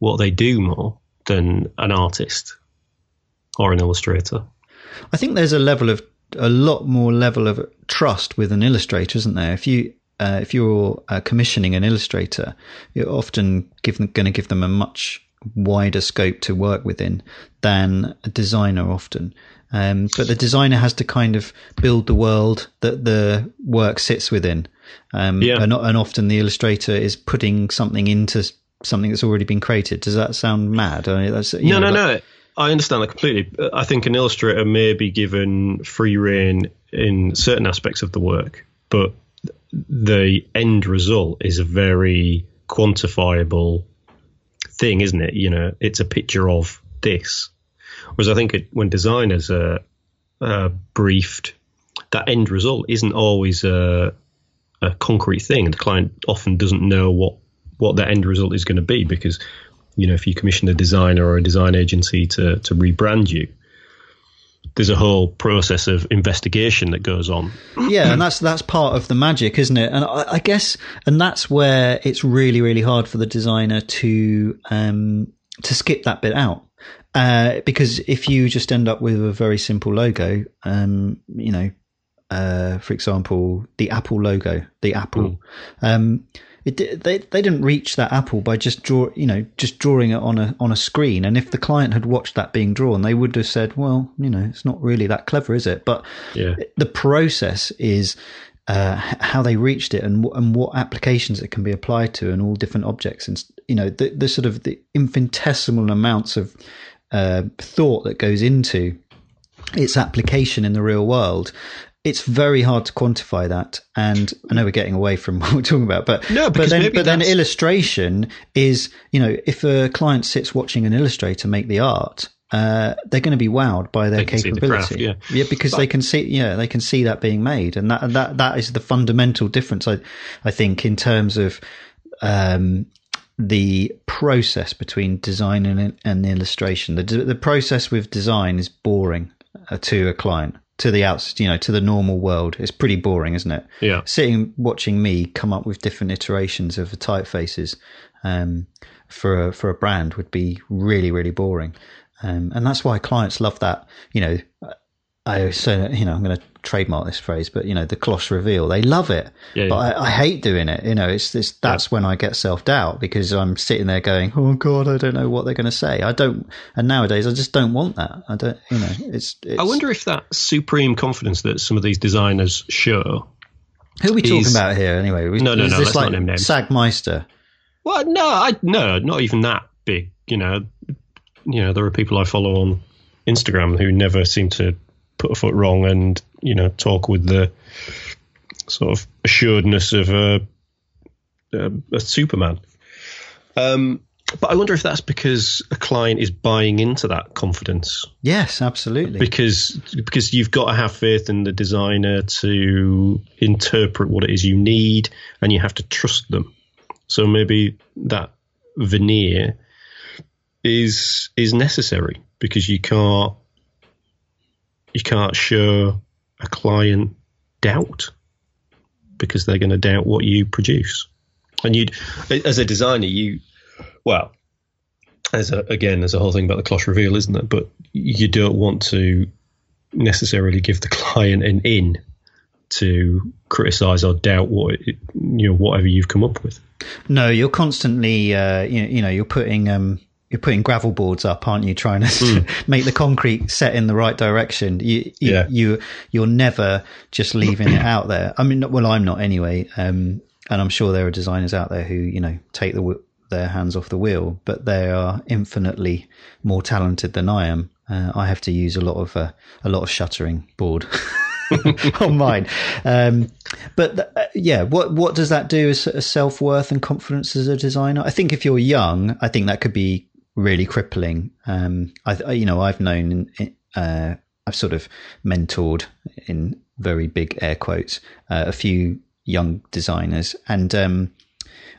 what they do more than an artist or an illustrator? I think there's a level of a lot more level of trust with an illustrator, isn't there? If you uh, if you're uh, commissioning an illustrator, you're often going to give them a much wider scope to work within than a designer often. Um, but the designer has to kind of build the world that the work sits within. Um, yeah. and, and often the illustrator is putting something into something that's already been created. Does that sound mad? I mean, no, know, no, no. I understand that completely. I think an illustrator may be given free reign in certain aspects of the work, but the end result is a very quantifiable thing, isn't it? You know, it's a picture of this. Whereas I think it, when designers are, briefed, that end result isn't always a, a concrete thing. The client often doesn't know what what that end result is going to be because you know if you commission a designer or a design agency to to rebrand you there's a whole process of investigation that goes on. Yeah, and that's that's part of the magic, isn't it? And I, I guess, and that's where it's really, really hard for the designer to um, to skip that bit out. Uh, because if you just end up with a very simple logo, um, you know, uh, for example, the Apple logo, the Apple, mm. um, it, they they didn't reach that apple by just draw you know just drawing it on a on a screen. And if the client had watched that being drawn, they would have said, well, you know, it's not really that clever, is it? But yeah. the process is. Uh, how they reached it and and what applications it can be applied to and all different objects and you know the, the sort of the infinitesimal amounts of uh, thought that goes into its application in the real world it's very hard to quantify that. And I know we're getting away from what we're talking about, but no, but then, but then illustration is, you know, if a client sits watching an illustrator make the art, uh, they're going to be wowed by their capability. The craft, yeah. yeah, because but, they can see, yeah, they can see that being made, and that that that is the fundamental difference. I I think in terms of um, the process between design and, and illustration. The the process with design is boring uh, to a client to the outs, you know, to the normal world. It's pretty boring, isn't it? Yeah. Sitting watching me come up with different iterations of the typefaces um, for a, for a brand would be really really boring, um, and that's why clients love that. You know, I say, you know, I'm going to trademark this phrase, but you know, the cloche reveal, they love it. Yeah, but yeah. I, I, hate doing it. You know, it's this, that's yeah. when I get self doubt because I'm sitting there going, Oh God, I don't know what they're going to say. I don't, and nowadays I just don't want that. I don't, you know, it's, it's I wonder if that supreme confidence that some of these designers show. Who are we talking about here anyway? No, no, no, let's like not name. Sagmeister. Well, no, I, no, not even that big. You know, you know, there are people I follow on Instagram who never seem to put a foot wrong and you know talk with the sort of assuredness of a, a, a Superman. Um, but I wonder if that's because a client is buying into that confidence. Yes, absolutely. Because because you've got to have faith in the designer to interpret what it is you need, and you have to trust them. So maybe that veneer is is necessary because you can't you can't show a client doubt because they're going to doubt what you produce. And you, as a designer, you well, as a, again, there's a whole thing about the cloche reveal, isn't there? But you don't want to necessarily give the client an in to criticize or doubt what it, you know whatever you've come up with. No, you're constantly uh, you, know, you know you're putting um, you're putting gravel boards up, aren't you? Trying to mm. make the concrete set in the right direction. You, you, yeah. you, you're never just leaving it out there. I mean, well, I'm not anyway. Um, and I'm sure there are designers out there who, you know, take the, their hands off the wheel, but they are infinitely more talented than I am. Uh, I have to use a lot of, uh, a lot of shuttering board. on mine. Um, but uh, yeah, what what does that do as, as self worth and confidence as a designer? I think if you're young, I think that could be really crippling. Um, I, you know, I've known, uh, I've sort of mentored in very big air quotes uh, a few young designers, and um,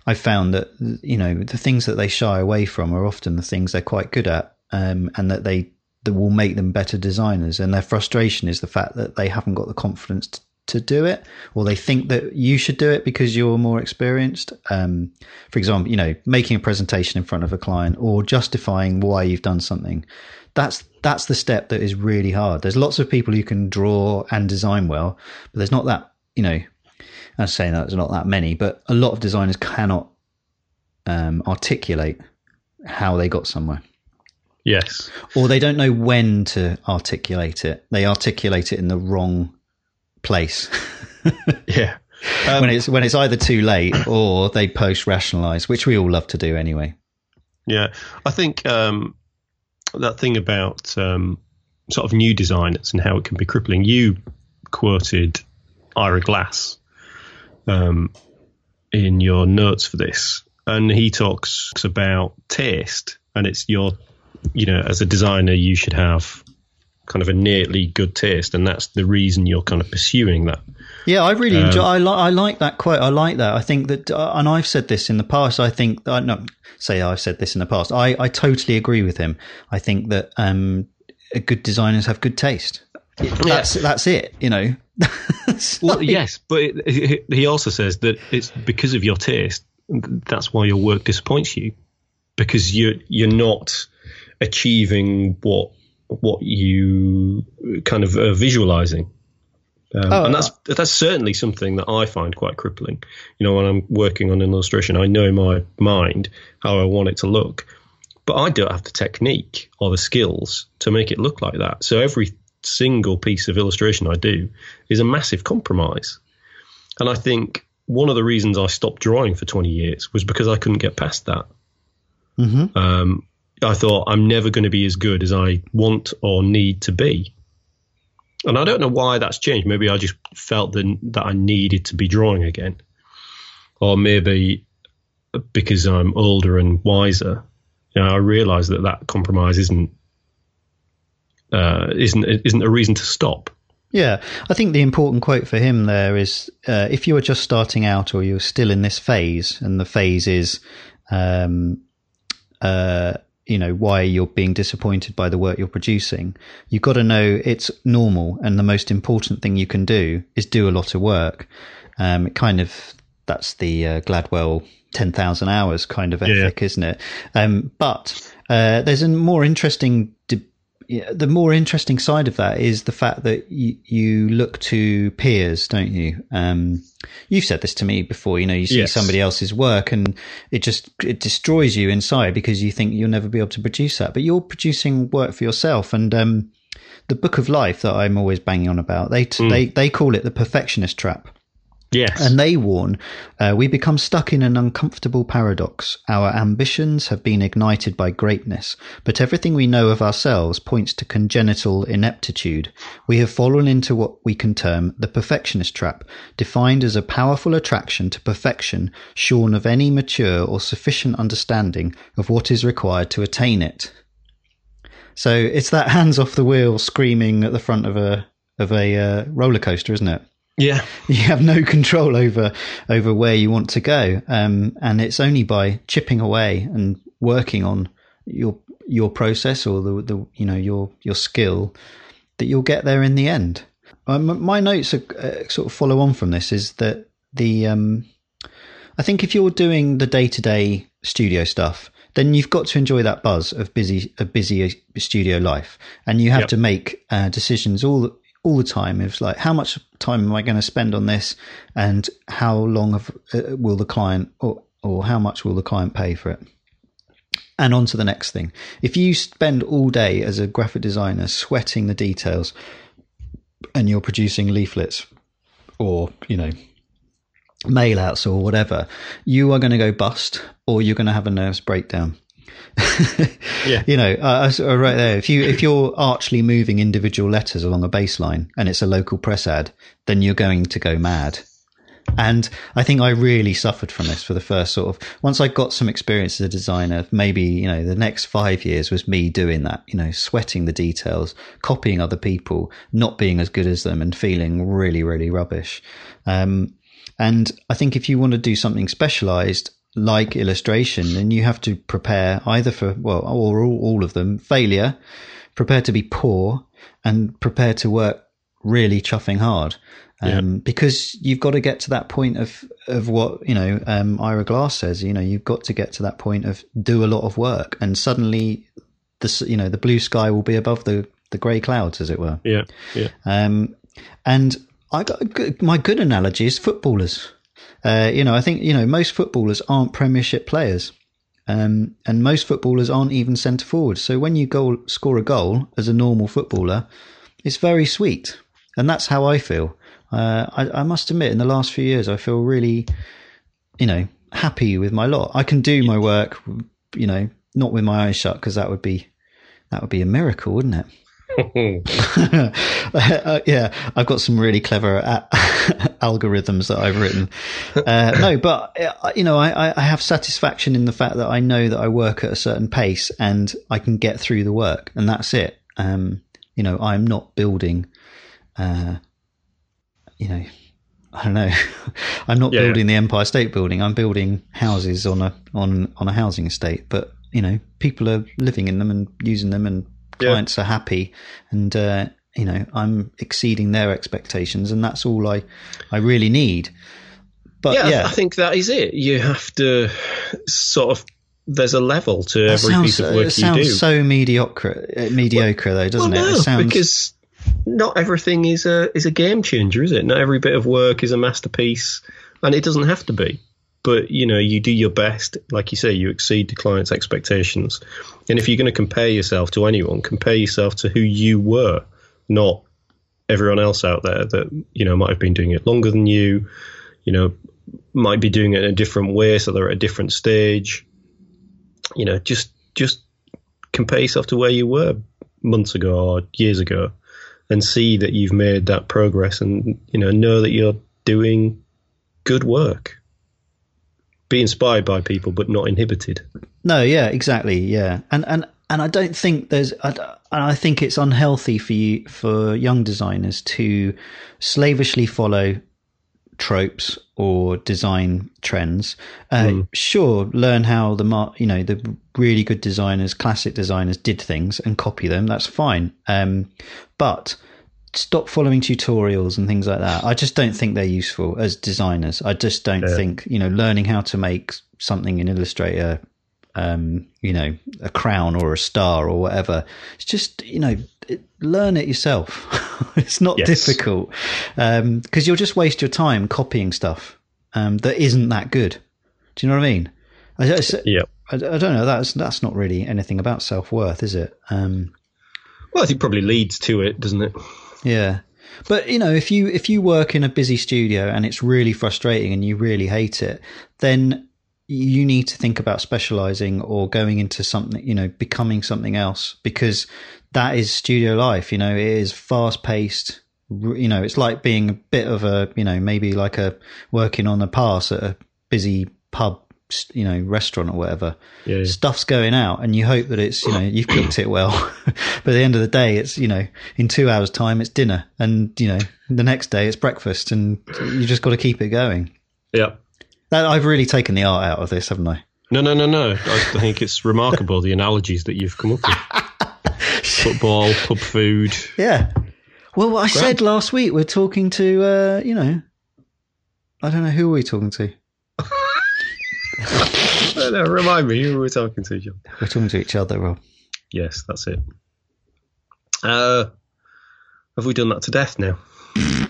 I found that you know the things that they shy away from are often the things they're quite good at, um, and that they that will make them better designers. And their frustration is the fact that they haven't got the confidence to, to do it, or they think that you should do it because you're more experienced. Um, for example, you know, making a presentation in front of a client or justifying why you've done something. That's that's the step that is really hard. There's lots of people who can draw and design well, but there's not that. You know, I'm saying that there's not that many, but a lot of designers cannot um, articulate how they got somewhere. Yes. Or they don't know when to articulate it. They articulate it in the wrong place. yeah. Um, when it's when it's either too late or they post rationalize, which we all love to do anyway. Yeah, I think um, that thing about um, sort of new designers and how it can be crippling. You quoted Ira Glass um, in your notes for this, and he talks about taste, and it's your, you know, as a designer, you should have kind of innately good taste, and that's the reason you're kind of pursuing that. Yeah, I really um, enjoy. I, li- I like that quote. I like that. I think that, uh, and I've said this in the past. I think I no say I've said this in the past. I I totally agree with him. I think that um, good designers have good taste. That's yeah. that's it. You know. well, yes, but it, he also says that it's because of your taste. That's why your work disappoints you, because you're you're not achieving what what you kind of are visualizing. Um, oh, and that's that's certainly something that I find quite crippling. You know, when I'm working on an illustration, I know in my mind how I want it to look, but I don't have the technique or the skills to make it look like that. So every single piece of illustration I do is a massive compromise. And I think one of the reasons I stopped drawing for 20 years was because I couldn't get past that. Mm-hmm. Um, I thought I'm never going to be as good as I want or need to be. And I don't know why that's changed. Maybe I just felt that, that I needed to be drawing again. Or maybe because I'm older and wiser, you know, I realise that that compromise isn't uh, isn't isn't a reason to stop. Yeah, I think the important quote for him there is: uh, if you are just starting out or you're still in this phase, and the phase is um, uh, you know why you're being disappointed by the work you're producing. You've got to know it's normal and the most important thing you can do is do a lot of work. Um, it kind of that's the uh, gladwell 10,000 hours kind of ethic yeah. isn't it? Um, but uh, there's a more interesting the more interesting side of that is the fact that you, you look to peers, don't you? Um, you've said this to me before. You know, you see yes. somebody else's work, and it just it destroys you inside because you think you'll never be able to produce that. But you're producing work for yourself, and um, the book of life that I'm always banging on about. They mm. they they call it the perfectionist trap. Yes. And they warn uh, we become stuck in an uncomfortable paradox. Our ambitions have been ignited by greatness, but everything we know of ourselves points to congenital ineptitude. We have fallen into what we can term the perfectionist trap, defined as a powerful attraction to perfection, shorn of any mature or sufficient understanding of what is required to attain it. So it's that hands off the wheel screaming at the front of a of a uh, roller coaster, isn't it? Yeah. you have no control over over where you want to go um, and it's only by chipping away and working on your your process or the, the you know your your skill that you'll get there in the end um, my notes are, uh, sort of follow on from this is that the um, I think if you're doing the day to day studio stuff, then you've got to enjoy that buzz of busy a busy studio life, and you have Yep. to make uh, decisions all all the time. It's like how much time am I going to spend on this, and how long uh, will the client or or how much will the client pay for it. And on to the next thing. If you spend all day as a graphic designer sweating the details, and you're producing leaflets or you know mail outs or whatever, you are going to go bust or you're going to have a nervous breakdown. Yeah. You know, uh, right there. If you if you're archly moving individual letters along a baseline and it's a local press ad, then you're going to go mad. And I think I really suffered from this for the first sort of once I got some experience as a designer, maybe, you know, the next five years was me doing that, you know, sweating the details, copying other people, not being as good as them and feeling really, really rubbish. Um, and I think if you want to do something specialized like illustration, then you have to prepare either for, well, or all, all of them, failure, prepare to be poor, and prepare to work really chuffing hard. Um, because you've got to get to that point of, of what, you know, um, Ira Glass says, you know, you've got to get to that point of do a lot of work and suddenly the, you know, the blue sky will be above the, the grey clouds, as it were. Yeah. Yeah. Um, and I got my good analogy is footballers. Uh, you know, I think you know most footballers aren't Premiership players, um, and most footballers aren't even centre forward. So when you goal score a goal as a normal footballer, it's very sweet, and that's how I feel. Uh, I, I must admit, in the last few years, I feel really, you know, happy with my lot. I can do my work, you know, not with my eyes shut because that would be that would be a miracle, wouldn't it? Uh, yeah, I've got some really clever a- algorithms that I've written. Uh, no, but uh, you know, I, I have satisfaction in the fact that I know that I work at a certain pace and I can get through the work, and that's it. Um, you know, I'm not building. Uh, you know, I don't know. I'm not Yeah, building the Empire State Building. I'm building houses on a on on a housing estate. But you know, people are living in them and using them, and Yeah. clients are happy. And uh, you know, I'm exceeding their expectations, and that's all I I really need. But yeah, yeah, I think that is it. You have to sort of. There's a level to that every sounds, piece of it work you sounds do. so mediocre, uh, mediocre though, doesn't well, it? no, It sounds because not everything is a is a game changer, is it? Not every bit of work is a masterpiece, and it doesn't have to be. But you know, you do your best, like you say, you exceed the client's expectations. And if you're going to compare yourself to anyone, compare yourself to who you were, not everyone else out there that you know might have been doing it longer than you. You know, might be doing it in a different way, so they're at a different stage. You know, just just compare yourself to where you were months ago or years ago and see that you've made that progress and you know know that you're doing good work be inspired by people but not inhibited No, yeah, exactly, yeah, and and and I don't think there's, I, and I think it's unhealthy for you for young designers to slavishly follow tropes or design trends. Uh, Sure, learn how the mar- you know the really good designers, classic designers did things and copy them. That's fine, um, but stop following tutorials and things like that. I just don't think they're useful as designers. I just don't think you know learning how to make something in Illustrator um, you know, a crown or a star or whatever. It's just, you know, it, learn it yourself. it's not Yes. difficult because you'll just waste your time copying stuff um, that isn't that good. Do you know what I mean? I, yeah I, I don't know. That's that's not really anything about self worth, is it? Um, well i think probably leads to it doesn't it yeah. But you know, if you if you work in a busy studio and it's really frustrating and you really hate it, then you need to think about specializing or going into something, you know, becoming something else because that is studio life. You know, it is fast paced. You know, it's like being a bit of a, you know, maybe like a working on a pass at a busy pub, you know, restaurant or whatever. Yeah. Stuff's going out and you hope that it's, you know, you've cooked it well. but at the end of the day, it's, you know, in two hours time, it's dinner and, you know, the next day it's breakfast and you just got to keep it going. Yeah. That, I've really taken the art out of this, haven't I? No, no, no, no. I think it's remarkable the analogies that you've come up with. Football, pub food. Yeah. Well, I said last week we're talking to, uh, you know, I don't know who are we talking to. No, no, remind me who we're talking to, John. We're talking to each other, Rob. Yes, that's it. Uh, have we done that to death now?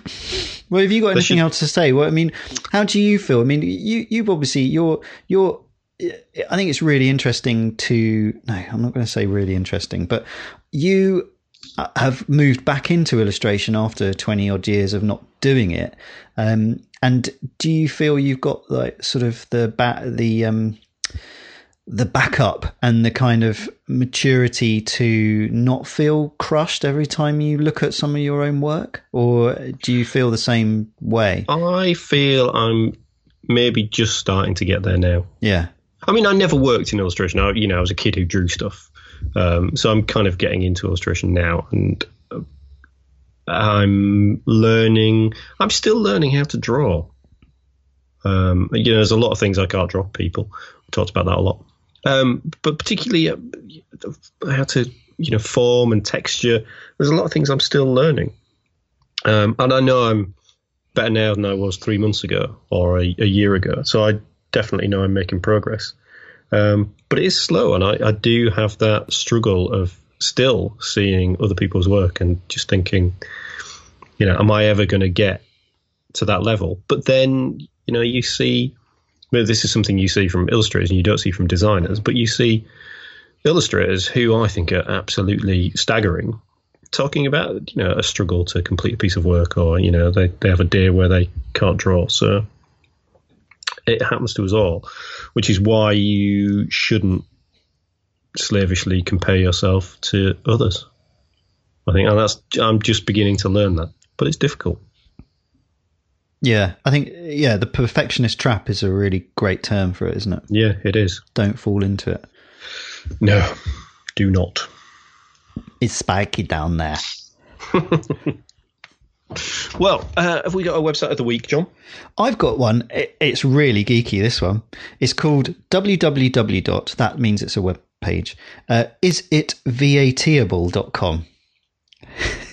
Well, have you got anything should- else to say? Well, I mean, how do you feel? I mean, you you've obviously you're you're. I think it's really interesting to. No, I'm not going to say really interesting, but you have moved back into illustration after 20 odd years of not doing it. Um, and do you feel you've got like sort of the bat the um, the backup and the kind of maturity to not feel crushed every time you look at some of your own work, or do you feel the same way? I feel I'm maybe just starting to get there now. Yeah, I mean, I never worked in illustration. I, you know, I was a kid who drew stuff, um, so I'm kind of getting into illustration now, and uh, I'm learning. I'm still learning how to draw. Um, you know, there's a lot of things I can't drop People we talked about that a lot, um, but particularly uh, how to you know form and texture. There's a lot of things I'm still learning, um, and I know I'm better now than I was three months ago or a, a year ago. So I definitely know I'm making progress. Um, but it is slow, and I, I do have that struggle of still seeing other people's work and just thinking, you know, am I ever going to get to that level? But then, you know, you see, well, this is something you see from illustrators and you don't see from designers, but you see illustrators who I think are absolutely staggering talking about you know a struggle to complete a piece of work or you know they, they have a day where they can't draw. So it happens to us all which is why you shouldn't slavishly compare yourself to others. I think and that's i'm just beginning to learn that but it's difficult yeah. I think yeah, the perfectionist trap is a really great term for it, isn't it? yeah it is Don't fall into it. no do not It's spiky down there. well uh, have we got a website of the week john I've got one. It, it's really geeky. This one. It's called www. dot That means it's a web page. Uh, is it vatable.com?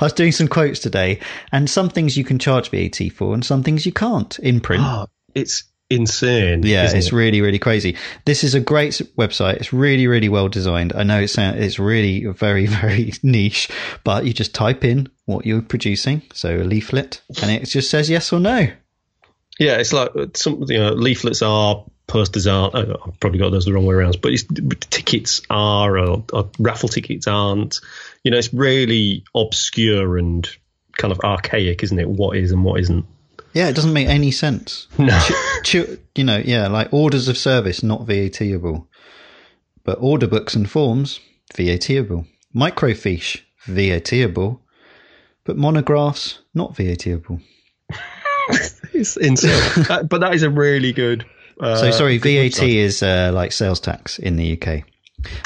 I was doing some quotes today, and some things you can charge VAT for, and some things you can't in print. oh it's insane Yeah, it's it? really, really crazy. This is a great website. It's really, really well designed. I know it's it's really very, very niche, but you just type in what you're producing, so a leaflet, and it just says yes or no. Yeah, it's like some you know leaflets are, posters are. uh, I've probably got those the wrong way around, but it's, tickets are, or, or raffle tickets aren't. You know, it's really obscure and kind of archaic, isn't it? What is and what isn't. Yeah, it doesn't make any sense. No. Ch- you know, yeah, like orders of service not VATable, but order books and forms VATable. Microfiche VATable, but monographs not VATable. it's insane. But that is a really good. Uh, So sorry, VAT is uh, like sales tax in the UK,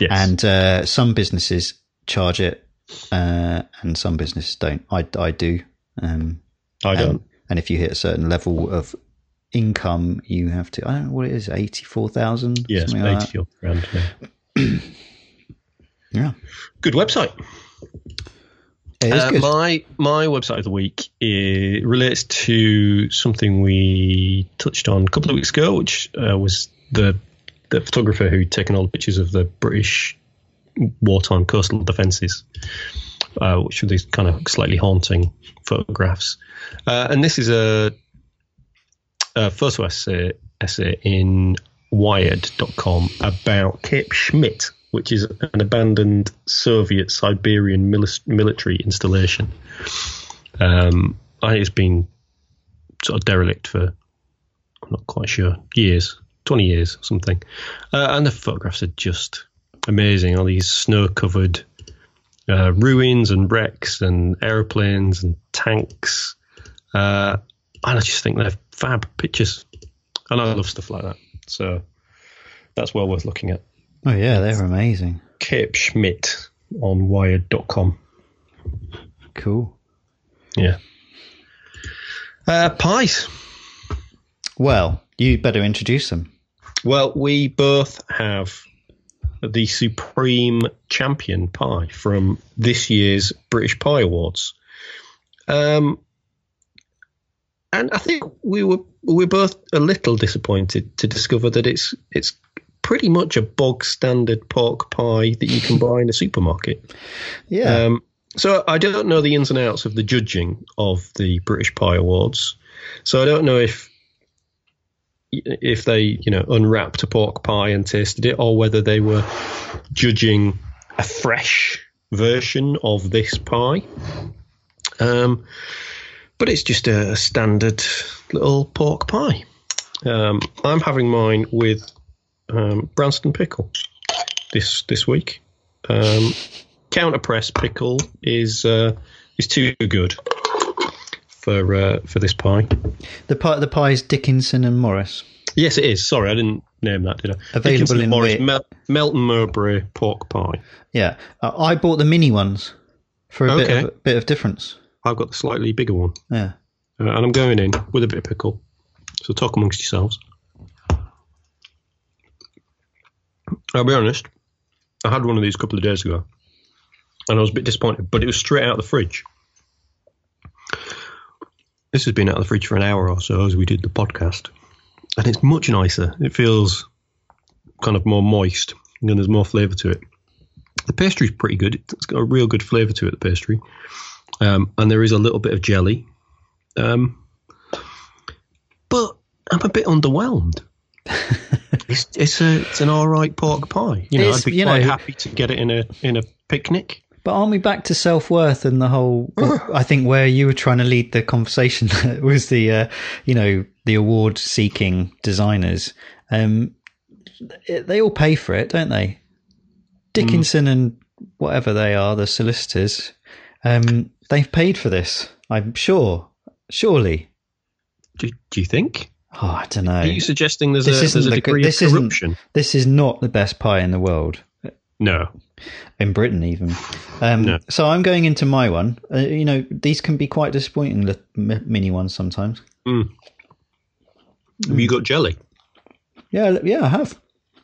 Yes. and uh, some businesses charge it, uh, and some businesses don't. I, I do. Um, I don't. um, and if you hit a certain level of income, you have to. I don't know what it is, eighty four thousand. yes, something like that. eighty odd grand. Yeah. Yeah, Good website. Uh, my my website of the week relates to something we touched on a couple of weeks ago, which uh, was the the photographer who'd taken all the pictures of the British wartime coastal defences, uh, which were these kind of slightly haunting photographs. Uh, and this is a, a photo essay, essay in Wired.com about Kip Schmidt, which is an abandoned Soviet Siberian military installation. Um, I think it's been sort of derelict for I'm not quite sure years, twenty years or something. Uh, and the photographs are just amazing. All these snow-covered uh, ruins and wrecks and aeroplanes and tanks. Uh, and I just think they're fab pictures. And I love stuff like that. So that's well worth looking at. Oh yeah, they're amazing. Kip Schmidt on wired.com. Cool. Yeah. Uh, pies. Well, you better introduce them. Well, we both have the Supreme Champion pie from this year's British Pie Awards. Um, and I think we were we were both a little disappointed to discover that it's it's pretty much a bog standard pork pie that you can buy in a supermarket. Yeah. Um, so I don't know the ins and outs of the judging of the British Pie Awards. So I don't know if if they you know unwrapped a pork pie and tasted it, or whether they were judging a fresh version of this pie. Um, but it's just a standard little pork pie. Um, I'm having mine with um, Branston pickle this this week. Um, counterpress pickle is uh, is too good for uh, for this pie. The pie, the pie's Dickinson and Morris. Yes, it is. Sorry, I didn't name that, did I? Available Dickinson and Morris Mel- Melton Mowbray pork pie. Yeah, uh, I bought the mini ones for a bit of a bit of difference. I've got the slightly bigger one, Yeah. uh, and I'm going in with a bit of pickle. So talk amongst yourselves. I'll be honest. I had one of these a couple of days ago, and I was a bit disappointed. But it was straight out of the fridge. This has been out of the fridge for an hour or so as we did the podcast, and it's much nicer. It feels kind of more moist, and there's more flavour to it. The pastry's pretty good. It's got a real good flavour to it. The pastry, um, and there is a little bit of jelly. Um, but I'm a bit underwhelmed. it's it's a it's an all right pork pie. You know, I'd be you quite know- happy to get it in a in a picnic. But aren't we back to self worth and the whole? I think where you were trying to lead the conversation was the, uh, you know, the award seeking designers. Um, they all pay for it, don't they? Dickinson and whatever they are, the solicitors, um, they've paid for this. I'm sure. Surely. Do, do you think? Oh, I don't know. Are you suggesting there's This a there's a the- degree this of corruption? This is not the best pie in the world. No. in Britain even. Um, No. So I'm going into my one. Uh, you know, these can be quite disappointing, the mini ones sometimes. Have you got jelly? Yeah, yeah, I have.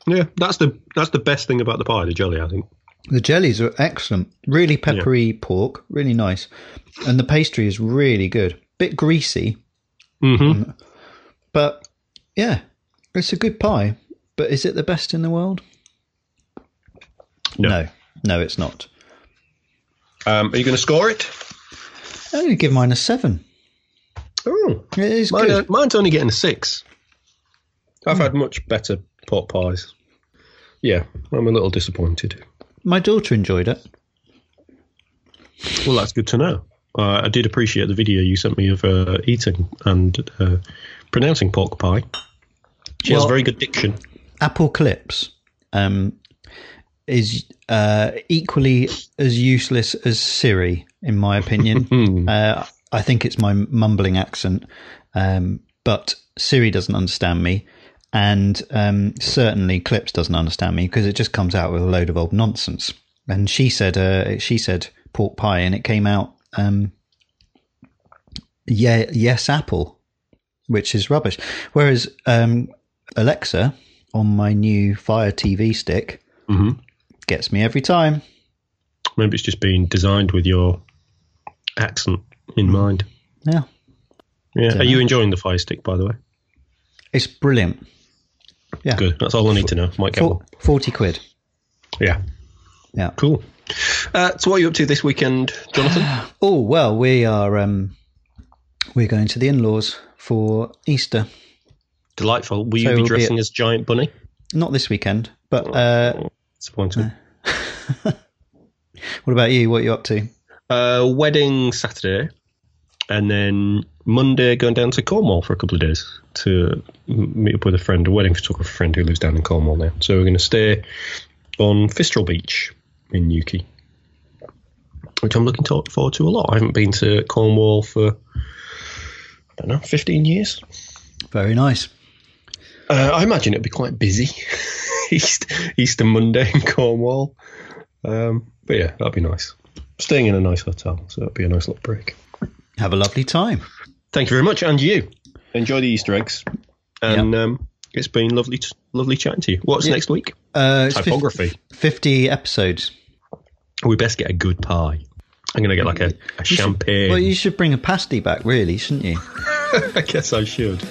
Yeah, that's the that's the best thing about the pie, the jelly. I think. The jellies are excellent. Really peppery pork, really nice, and the pastry is really good. Bit greasy, Mm-hmm. But yeah, it's a good pie. But is it the best in the world? No. no, no it's not. Um, are you going to score it? I'm going to give mine a seven. Oh, It is mine, good. mine's only getting a six. I've had much better pork pies. Yeah, I'm a little disappointed. My daughter enjoyed it. Well, that's good to know. Uh, I did appreciate the video you sent me of uh, eating and uh, pronouncing pork pie. She has Well- very good diction. Apple Clips um, is uh, equally as useless as Siri, in my opinion. uh, I think it's my mumbling accent, um, but Siri doesn't understand me, and um, certainly Clips doesn't understand me because it just comes out with a load of old nonsense. And she said, uh, she said pork pie, and it came out, um, yeah, yes, apple, which is rubbish. Whereas um, Alexa on my new Fire TV stick Mhm. gets me every time. Maybe it's just been designed with your accent in mind. Yeah, Yeah. Are Dunno. you enjoying the Fire Stick, by the way? it's brilliant. Yeah, Good. That's all I need to know. Might get For, one. forty quid. Yeah. Yeah. Cool. Uh, so, what are you up to this weekend, Jonathan? Oh well, we are um, we're going to the in-laws for Easter. Delightful. Will So you be be dressing as Giant Bunny? Not this weekend, but uh, Oh, disappointing. what about you? What are you up to? Uh, wedding Saturday, and then Monday going down to Cornwall for a couple of days to meet up with a friend, a wedding photographer friend who lives down in Cornwall now. So we're going to stay on Fistral Beach in Newquay, which I'm looking to, forward to a lot. I haven't been to Cornwall for I don't know, 15 years. Very nice. Uh, I imagine it'll be quite busy Easter, Easter Monday in Cornwall. Um, but yeah, that'd be nice. Staying in a nice hotel, so it'd be a nice little break. Have a lovely time. Thank you very much, and you enjoy the Easter eggs. And um, it's been lovely, lovely chatting to you. What's Yeah. next week? Uh, Typography. 50 episodes. We best get a good pie. I'm going to get like a, a champagne. Well, you should bring a pasty back, really, shouldn't you? I guess I should.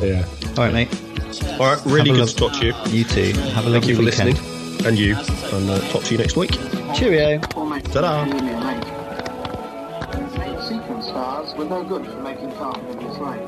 Yeah. All right, mate. All right. Really Have good lov- to talk to you. You too. Have a Thank lovely you for weekend. listening, and you. And uh, talk to you next week. Cheerio. Ta-da. Sequence stars were no good for making Carter in his life.